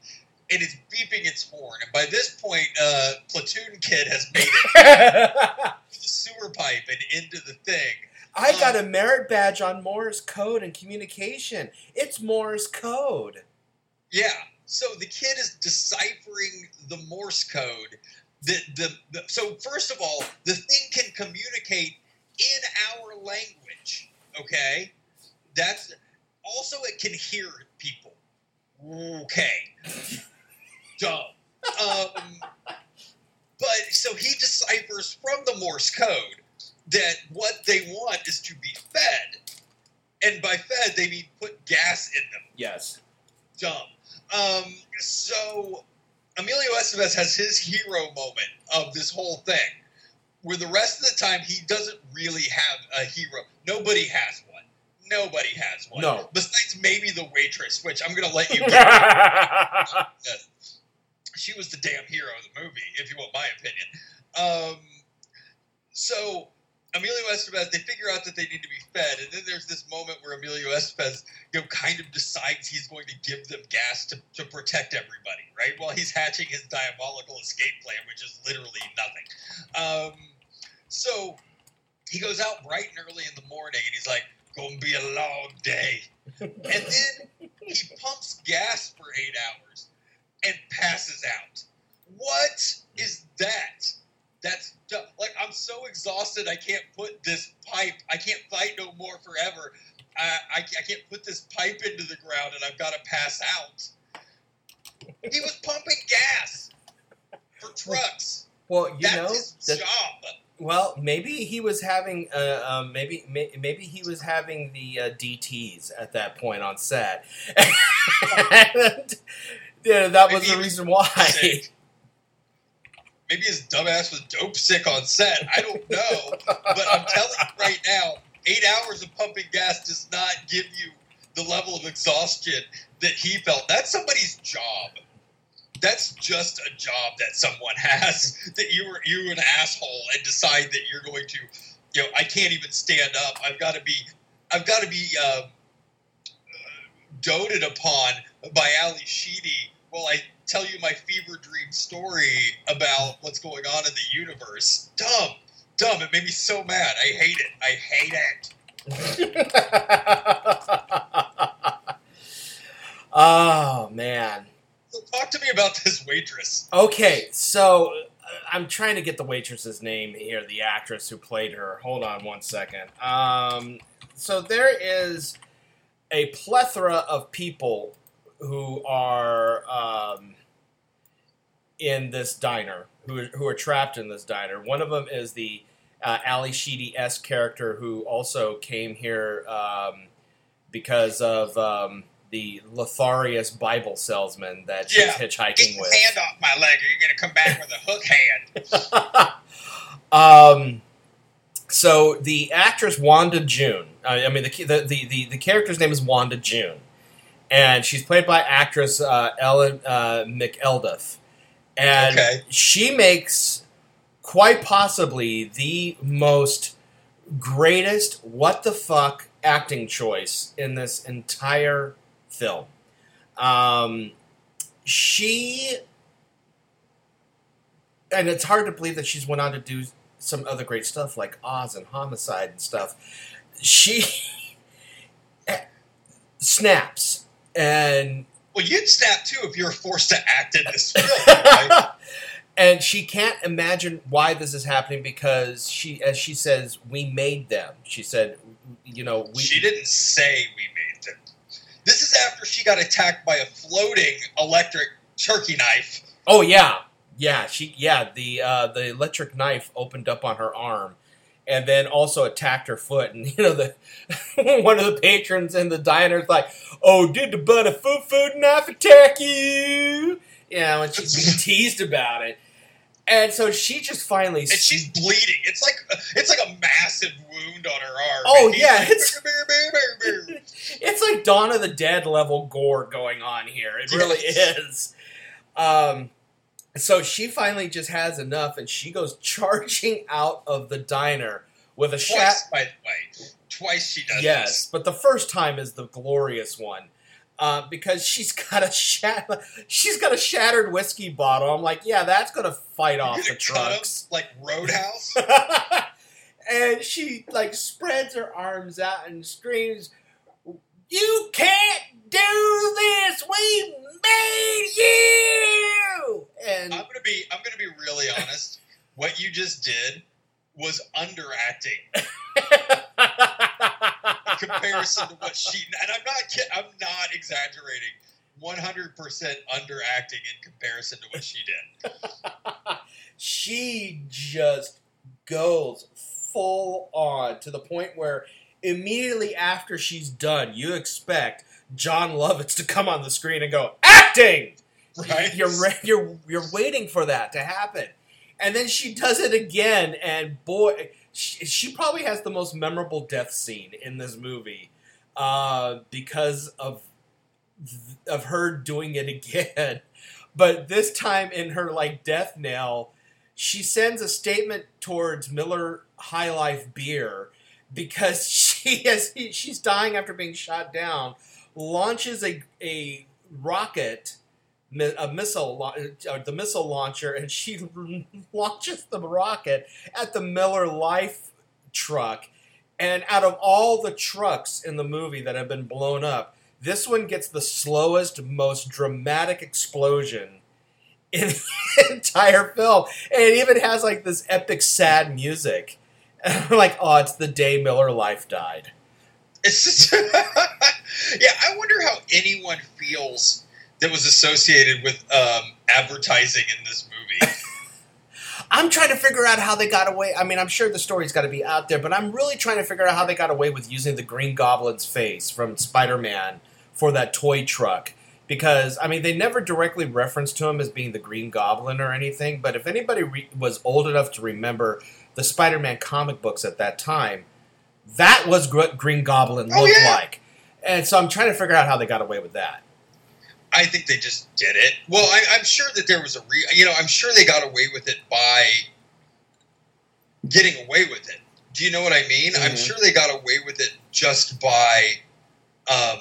and it's beeping its horn. And by this point, uh, Platoon Kid has made it the sewer pipe and into the thing. I got a merit badge on Morse code and communication. It's Morse code. Yeah. So the kid is deciphering the Morse code. The, the, the so first of all, the thing can communicate in our language. Okay, that's also it can hear people. Okay, dumb. Um, but so he deciphers from the Morse code that what they want is to be fed, and by fed they mean put gas in them Yes. dumb. Um, so Emilio Estevez has his hero moment of this whole thing, where the rest of the time he doesn't really have a hero. Nobody has one. Nobody has one. No. Besides maybe the waitress, which I'm gonna let you get. she was the damn hero of the movie, if you want my opinion. Um, so Emilio Estevez, they figure out that they need to be fed, and then there's this moment where Emilio Estevez, you know, kind of decides he's going to give them gas to, to protect everybody, right? While he's hatching his diabolical escape plan, which is literally nothing. Um, so he goes out bright and early in the morning, and he's like, "Gonna be a long day," and then he pumps gas for eight hours and passes out. What is that? That's like I'm so exhausted. I can't put this pipe. I can't fight no more forever. I, I, I can't put this pipe into the ground, and I've got to pass out. He was pumping gas for trucks. Well, you That's know, his that- job. well, maybe he was having, uh, um, maybe, may, maybe he was having the uh, DTS at that point on set. and, yeah, that was the reason why. sick. Maybe his dumbass was dope sick on set. I don't know, but I'm telling you right now, eight hours of pumping gas does not give you the level of exhaustion that he felt. That's somebody's job. That's just a job that someone has. That you were you an asshole and decide that you're going to, you know, I can't even stand up. I've got to be, I've got to be uh, doted upon by Ally Sheedy while I tell you my fever dream story about what's going on in the universe. Dumb, dumb. It made me so mad. I hate it. I hate it. oh man. So talk to me about this waitress. Okay, so uh, I'm trying to get the waitress's name here, the actress who played her. Hold on one second. Um, so there is a plethora of people who are um, in this diner, who are, who are trapped in this diner. One of them is the uh, Ally Sheedy S character, who also came here um, because of um, the Lotharius Bible salesman that she's Yeah, hitchhiking with. hand off my leg, or you're gonna come back with a hook hand. um, so the actress Wanda June. I I mean, the, the the the the character's name is Wanda June, and she's played by actress uh, Ellen uh, McElduff, and Okay. she makes quite possibly the most greatest what the fuck acting choice in this entire film. Um, she and it's hard to believe that she's went on to do some other great stuff like Oz and Homicide and stuff. She snaps and Well, you'd snap too if you were forced to act in this film. Right? and she can't imagine why this is happening because she, as she says, we made them. She said, you know, we. she didn't say we made them. This is after she got attacked by a floating electric turkey knife. Oh yeah, yeah. She yeah the uh, the electric knife opened up on her arm, and then also attacked her foot. And you know the one of the patrons in the diner's like, "Oh, did the butter food food knife attack you?" You know, and she's teased about it. And so she just finally. and she's bleeding. It's like it's like a massive wound on her arm. Oh, yeah, like, it's- it's like Dawn of the Dead level gore going on here. It really is. Um, so she finally just has enough, and she goes charging out of the diner with a. Twice, by the way, twice she does. Yes, this. but the first time is the glorious one. Uh, because she's got a shat- she's got a shattered whiskey bottle. I'm like, yeah, that's gonna fight off the trucks. like Roadhouse. and she like spreads her arms out and screams, "You can't do this! We made you!" And I'm gonna be I'm gonna be really honest. What you just did was underacting in comparison to what she and I'm not I'm not exaggerating. 100% underacting in comparison to what she did. she just goes full on to the point where immediately after she's done, you expect Jon Lovitz to come on the screen and go acting. Right? You're you're you're waiting for that to happen, and then she does it again, and boy, she, she probably has the most memorable death scene in this movie uh, because of of her doing it again. But this time in her like death knell, she sends a statement towards Miller High Life beer because she has she's dying after being shot down. Launches a a rocket, a missile, uh, the missile launcher, and she launches the rocket at the Miller Life truck. And out of all the trucks in the movie that have been blown up, this one gets the slowest, most dramatic explosion in the entire film. And it even has like this epic sad music. And I'm like, oh, it's the day Miller Life died. It's just Yeah, I wonder how anyone feels that was associated with um, advertising in this movie. I'm trying to figure out how they got away. I mean, I'm sure the story's got to be out there, but I'm really trying to figure out how they got away with using the Green Goblin's face from Spider Man for that toy truck. because I mean they never directly referenced to him as being the Green Goblin or anything. But if anybody re- was old enough to remember the Spider-Man comic books at that time, that was what Green Goblin Oh, looked yeah. like. And so I'm trying to figure out how they got away with that. I think they just did it. Well, I, I'm sure that there was a re. You know, I'm sure they got away with it by getting away with it. Do you know what I mean? I'm Mhm. sure they got away with it just by, um,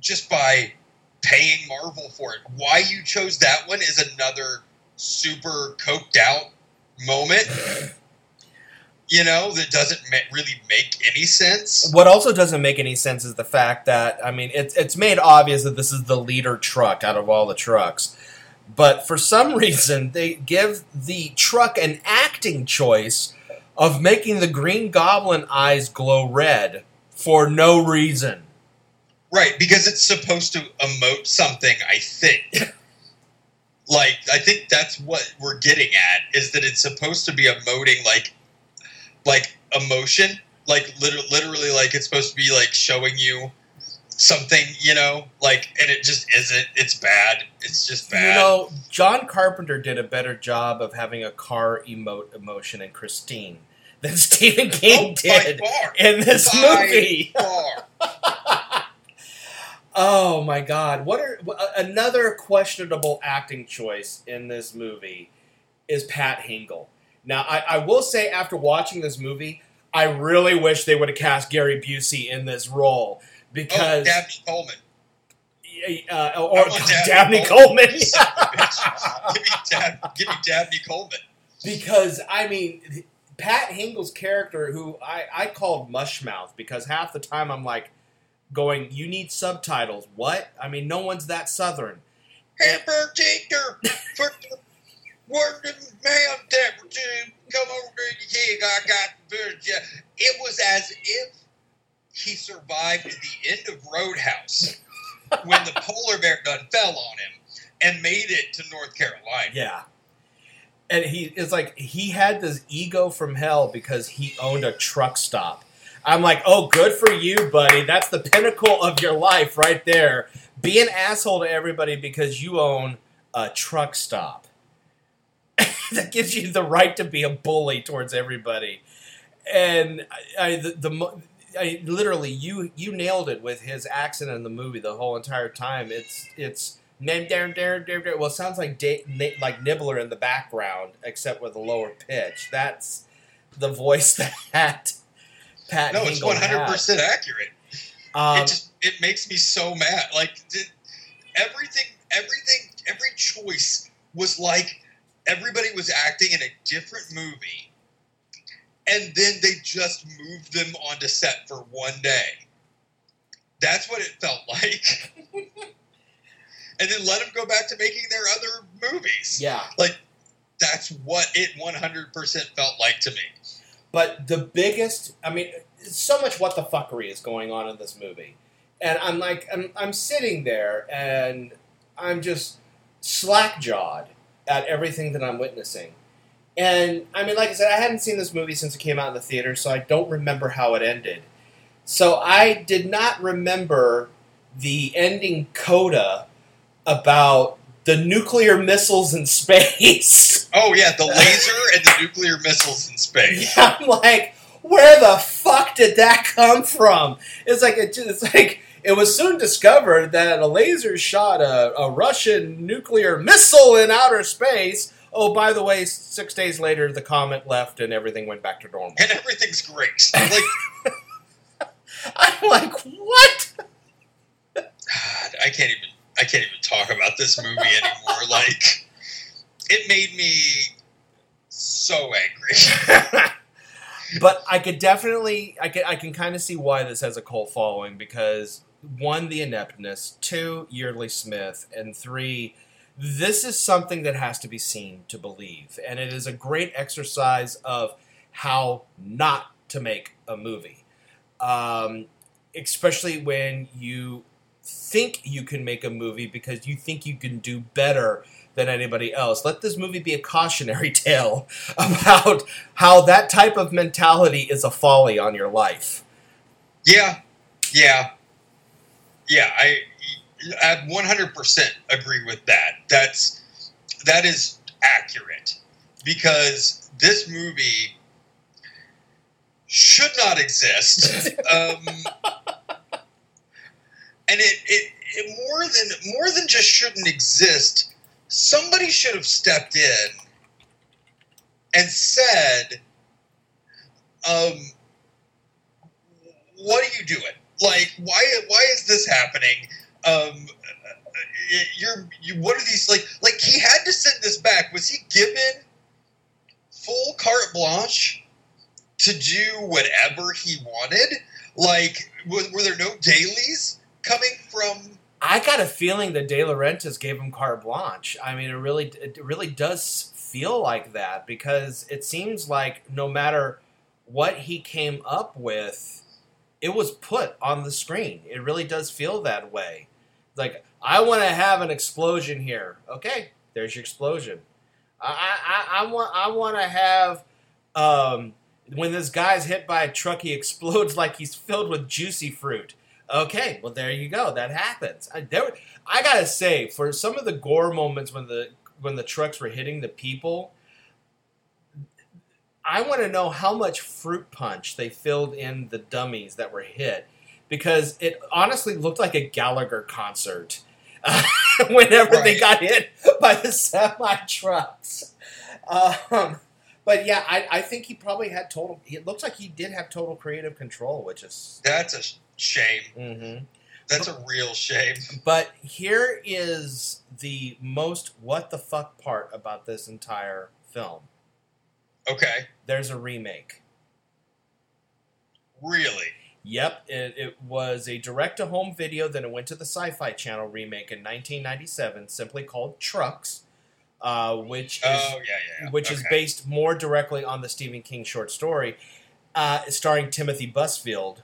just by paying Marvel for it. Why you chose that one is another super coked out moment. You know that doesn't really make any sense. What also doesn't make any sense is the fact that I mean it's it's made obvious that this is the leader truck out of all the trucks. But for some reason they give the truck an acting choice of making the green goblin eyes glow red for no reason. Right, because it's supposed to emote something, I think. like, I think that's what we're getting at, is that it's supposed to be emoting like like emotion. Like literally, literally like it's supposed to be like showing you something, you know, like and it just isn't. It's bad. It's just bad. You know, John Carpenter did a better job of having a car emote emotion in Christine than Stephen King Oh, did in this By movie. Oh my god! What are another questionable acting choice in this movie is Pat Hingle. Now, I, I will say after watching this movie, I really wish they would have cast Gary Busey in this role Oh, because Dabney Coleman. uh, or Dabney, Dabney Coleman. Of give me Dab, give me Dabney Coleman. because I mean, Pat Hingle's character, who I, I called Mushmouth, because half the time I'm like going, "You need subtitles." What? I mean, no one's that southern. Hamburg Tinker for the working man temperature. Come over here, I got. It was as if he survived the end of Roadhouse when the polar bear gun fell on him and made it to North Carolina. Yeah. And he it's like he had this ego from hell because he owned a truck stop. I'm like, oh, good for you, buddy. That's the pinnacle of your life right there. Be an asshole to everybody because you own a truck stop. that gives you the right to be a bully towards everybody. And I, I the, the I, literally you you nailed it with his accent in the movie the whole entire time. It's it's well it sounds like like Nibbler in the background except with a lower pitch. That's the voice that Pat No, it's one hundred percent accurate. Um, it just it makes me so mad. Like did, everything, everything, every choice was like everybody was acting in a different movie, and then they just moved them onto set for one day. That's what it felt like. and then let them go back to making their other movies. yeah. Like that's what it one hundred percent felt like to me. But the biggest, I mean, so much what the fuckery is going on in this movie. And I'm like, I'm, I'm sitting there and I'm just slack jawed at everything that I'm witnessing. And I mean, like I said, I hadn't seen this movie since it came out in the theater, so I don't remember how it ended. So I did not remember the ending coda about the nuclear missiles in space. Oh yeah, the laser and the nuclear missiles in space. Yeah, I'm like, where the fuck did that come from? It's like it, it's like it was soon discovered that a laser shot a, a Russian nuclear missile in outer space. Oh, by the way, six days later, the comet left and everything went back to normal. and everything's great. Like I'm like, what? God, I can't even I can't even talk about this movie anymore. like it made me so angry. but I could definitely, I can, I can kind of see why this has a cult following because one, the ineptness, two, Yeardley Smith, and three, this is something that has to be seen to believe, and it is a great exercise of how not to make a movie, um, especially when you think you can make a movie because you think you can do better than anybody else. Let this movie be a cautionary tale about how that type of mentality is a folly on your life. yeah, yeah, yeah. I I 100% agree with that. That's that is accurate because this movie should not exist. um, and it, it, it more than more than just shouldn't exist. Somebody should have stepped in and said, um, "What are you doing? Like, why why is this happening? Um, you're you, what are these like? Like he had to send this back. Was he given full carte blanche to do whatever he wanted? Like, were there no dailies coming from?" I got a feeling that De Laurentiis gave him carte blanche. I mean, it really, it really does feel like that because it seems like no matter what he came up with, it was put on the screen. It really does feel that way. Like I want to have an explosion here. Okay, there's your explosion. I I, I want I want to have um, when this guy's hit by a truck, he explodes like he's filled with juicy fruit. Okay, well there you go. That happens. I, there, I gotta say, for some of the gore moments when the when the trucks were hitting the people, I want to know how much fruit punch they filled in the dummies that were hit, because it honestly looked like a Gallagher concert. whenever they got hit by the semi trucks. Um, but yeah, I, I think he probably had total. It looks like he did have total creative control, which is. That's a sh- shame. hmm That's a real shame. But here is the most what the fuck part about this entire film. Okay, There's a remake. really. Yep, it, it was a direct to home video. Then it went to the Sci Fi Channel remake in 1997, simply called Trucks, uh, which is Oh yeah, yeah. which is based more directly on the Stephen King short story, uh, starring Timothy Busfield.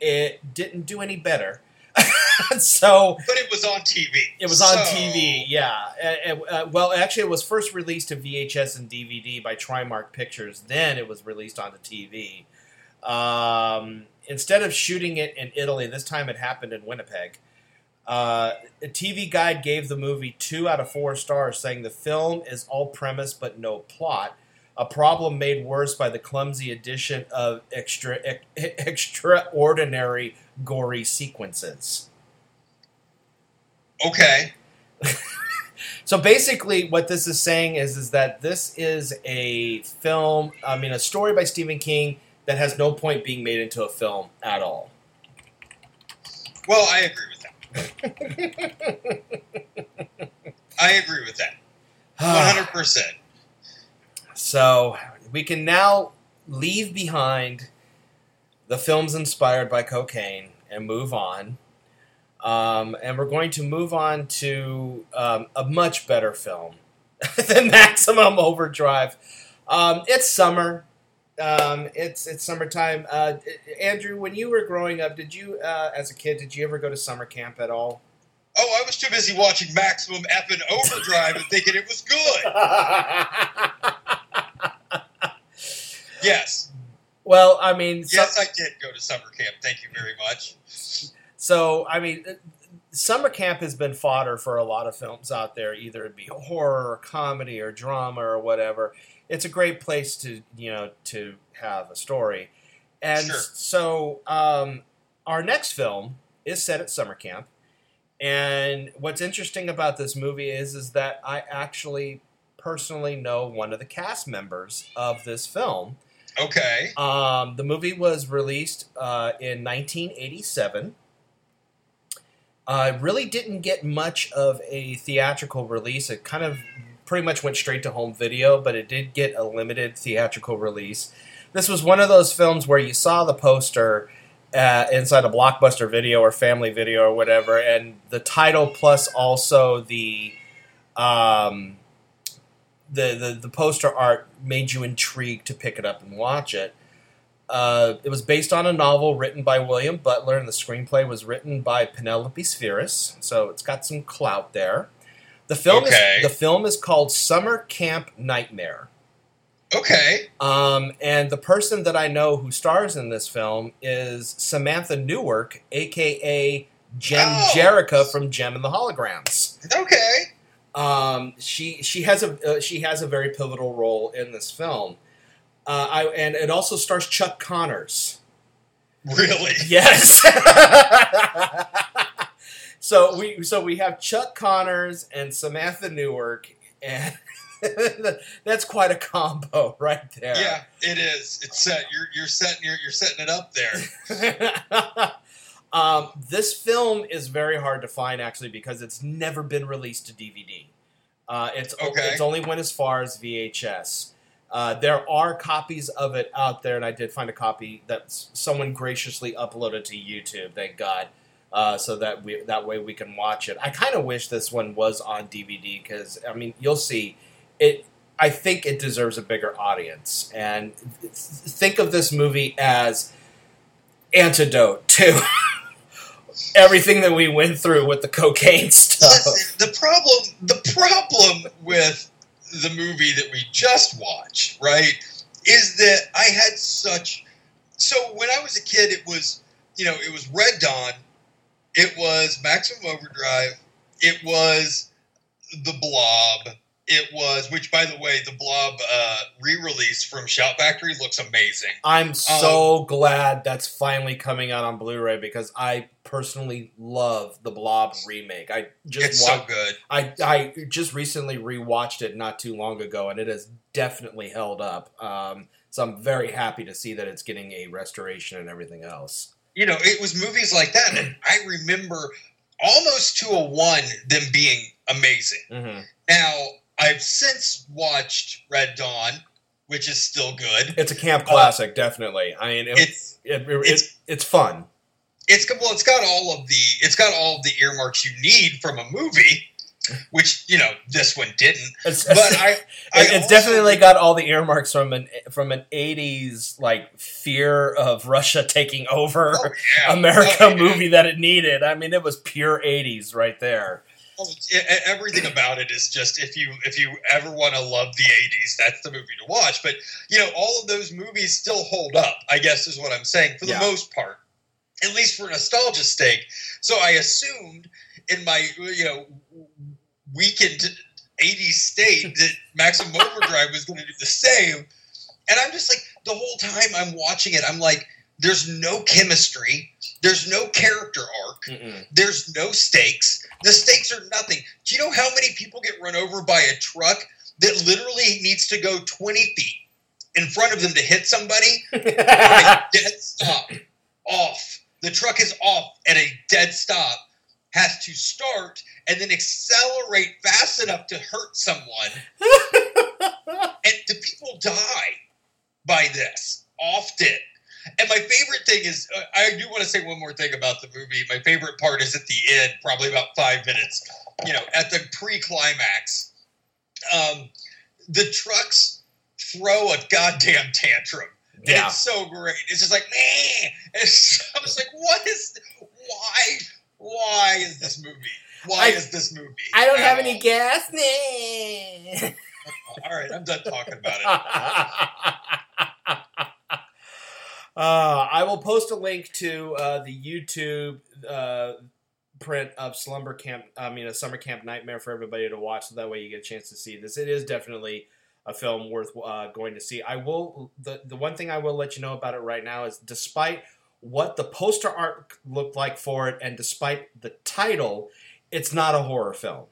It didn't do any better. so But it was on TV. it was on TV, yeah. Uh, well, actually, it was first released to VHS and DVD by Trimark Pictures. Then it was released onto TV. Um, instead of shooting it in Italy, this time it happened in Winnipeg. Uh, a TV Guide gave the movie two out of four stars, saying the film is all premise but no plot. A problem made worse by the clumsy addition of extra ex- extraordinary gory sequences. Okay. So basically, what this is saying is is that this is a film. I mean, a story by Stephen King that has no point being made into a film at all. Well, I agree with that. I agree with that. One hundred percent. So we can now leave behind the films inspired by cocaine and move on. Um, and we're going to move on to um, a much better film than Maximum Overdrive. Um, it's summer. Um, it's it's summertime. Uh, Andrew, when you were growing up, did you, uh, as a kid, did you ever go to summer camp at all? Oh, I was too busy watching Maximum effing Overdrive and thinking it was good. Yes, well, I mean, so- yes, I did go to summer camp. Thank you very much. So, I mean, uh, summer camp has been fodder for a lot of films out there, either it be horror or comedy or drama or whatever. It's a great place to, you know, to have a story. And Sure. so, um, our next film is set at summer camp. And what's interesting about this movie is, is that I actually personally know one of the cast members of this film. Okay. Um, the movie was released uh, in 1987. Uh, it really didn't get much of a theatrical release. It kind of pretty much went straight to home video, but it did get a limited theatrical release. This was one of those films where you saw the poster uh, inside a blockbuster video or family video or whatever, and the title plus also the um, the, the the poster art made you intrigued to pick it up and watch it. Uh, it was based on a novel written by William Butler, and the screenplay was written by Penelope Spheeris, so it's got some clout there. The film Okay. is the film is called Summer Camp Nightmare. Okay. Um, and the person that I know who stars in this film is Samantha Newark, aka Jem Oh. Jerrica from Jem and the Holograms. Okay. Um, she she has a uh, she has a very pivotal role in this film. Uh, I and it also stars Chuck Connors. Really? Yes. so we so we have Chuck Connors and Samantha Newark, and that's quite a combo right there. Yeah, it is. It's set. You're you're setting you're, you're setting it up there. Um, this film is very hard to find actually because it's never been released to DVD. Uh, it's Okay. it's only went as far as VHS. Uh, there are copies of it out there, and I did find a copy that someone graciously uploaded to YouTube. Thank God, uh, so that we that way we can watch it. I kind of wish this one was on DVD because I mean you'll see it. I think it deserves a bigger audience, and th- think of this movie as antidote to everything that we went through with the cocaine stuff. The problem the problem with the movie that we just watched, right, is that I had such so when I was a kid it was you know, it was Red Dawn, it was Maximum Overdrive, it was The Blob, it was which by the way, the Blob uh re-release from Shout Factory looks amazing. I'm so glad that's finally coming out on Blu-ray because I personally love the Blob remake. I just It's so wa- good. I I just recently rewatched it not too long ago, and it has definitely held up. Um, so I'm very happy to see that it's getting a restoration and everything else. you know, it was movies like that. And I remember almost to a one them being amazing. hmm Now, I've since watched Red Dawn, which is still good. It's a camp classic, definitely. I mean, it, It's it, it, it's- it's fun. it's got- well, it's got all of the it's got all of the earmarks you need from a movie, which you know this one didn't. It's, But I, I It- it's also- definitely got all the earmarks from an from an '80s like fear of Russia taking over Oh, yeah. America Oh, yeah. movie that it needed. I mean, it was pure '80s right there. Everything about it is just if you if you ever want to love the 80s that's the movie to watch. But you know all of those movies still hold up i guess is what i'm saying for the Yeah. most part at least for nostalgia's sake. So i assumed in my you know weakened 80s state that maximum overdrive was going to do the same. And i'm just like the whole time i'm watching it i'm like there's no chemistry there's no character arc Mm-mm. there's no stakes. The stakes are nothing. Do you know how many people get run over by a truck that literally needs to go 20 feet in front of them to hit somebody? dead stop. Off. The truck is off at a dead stop, has to start and then accelerate fast enough to hurt someone. and the people die by this often. And my favorite thing is, uh, I do want to say one more thing about the movie. My favorite part is at the end, probably about five minutes, you know, at the pre climax. Um, the trucks throw a goddamn tantrum. And yeah, it's so great. It's just like, man. It's, I was like, what is, why, why is this movie? Why I- is this movie? I don't have at any gas. Nah. All right, I'm done talking about it. Uh, I will post a link to uh, the YouTube uh, print of Slumber Camp. I mean, a summer camp nightmare for everybody to watch, so that way you get a chance to see this. It is definitely a film worth uh, going to see. I will. the The one thing I will let you know about it right now is, despite what the poster art looked like for it, and despite the title, it's not a horror film.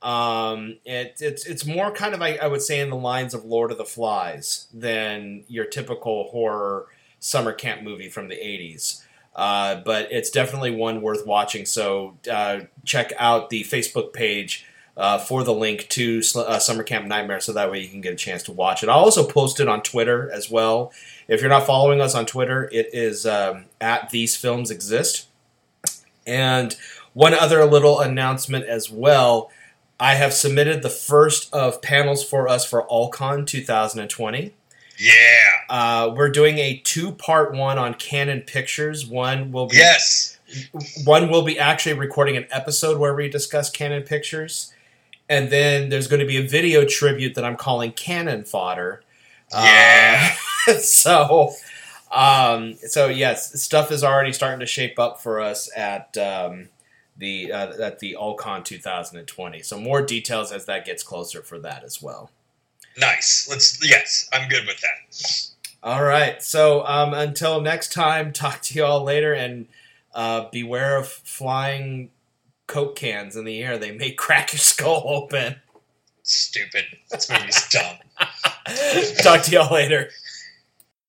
Um, it, it's it's more kind of I, I would say in the lines of Lord of the Flies than your typical horror summer camp movie from the 80s. Uh, but it's definitely one worth watching. So uh, check out the Facebook page uh, for the link to uh, Summer Camp Nightmare so that way you can get a chance to watch it. I'll also post it on Twitter as well. If you're not following us on Twitter, it is um, at These Films Exist. And one other little announcement as well. I have submitted the first of panels for us for AllCon 2020. Yeah. Uh, we're doing a two-part one on Cannon Pictures. One will be Yes. one will be actually recording an episode where we discuss Cannon Pictures, and then there's going to be a video tribute that I'm calling Cannon Fodder. Yeah. Uh, so, um, so yes, stuff is already starting to shape up for us at um, the uh, at the Allcon 2020. So more details as that gets closer for that as well. Nice. Let's. Yes, I'm good with that. All right. So um, until next time, talk to you all later, and uh, beware of flying Coke cans in the air. They may crack your skull open. Stupid. This movie's dumb. talk to y'all later.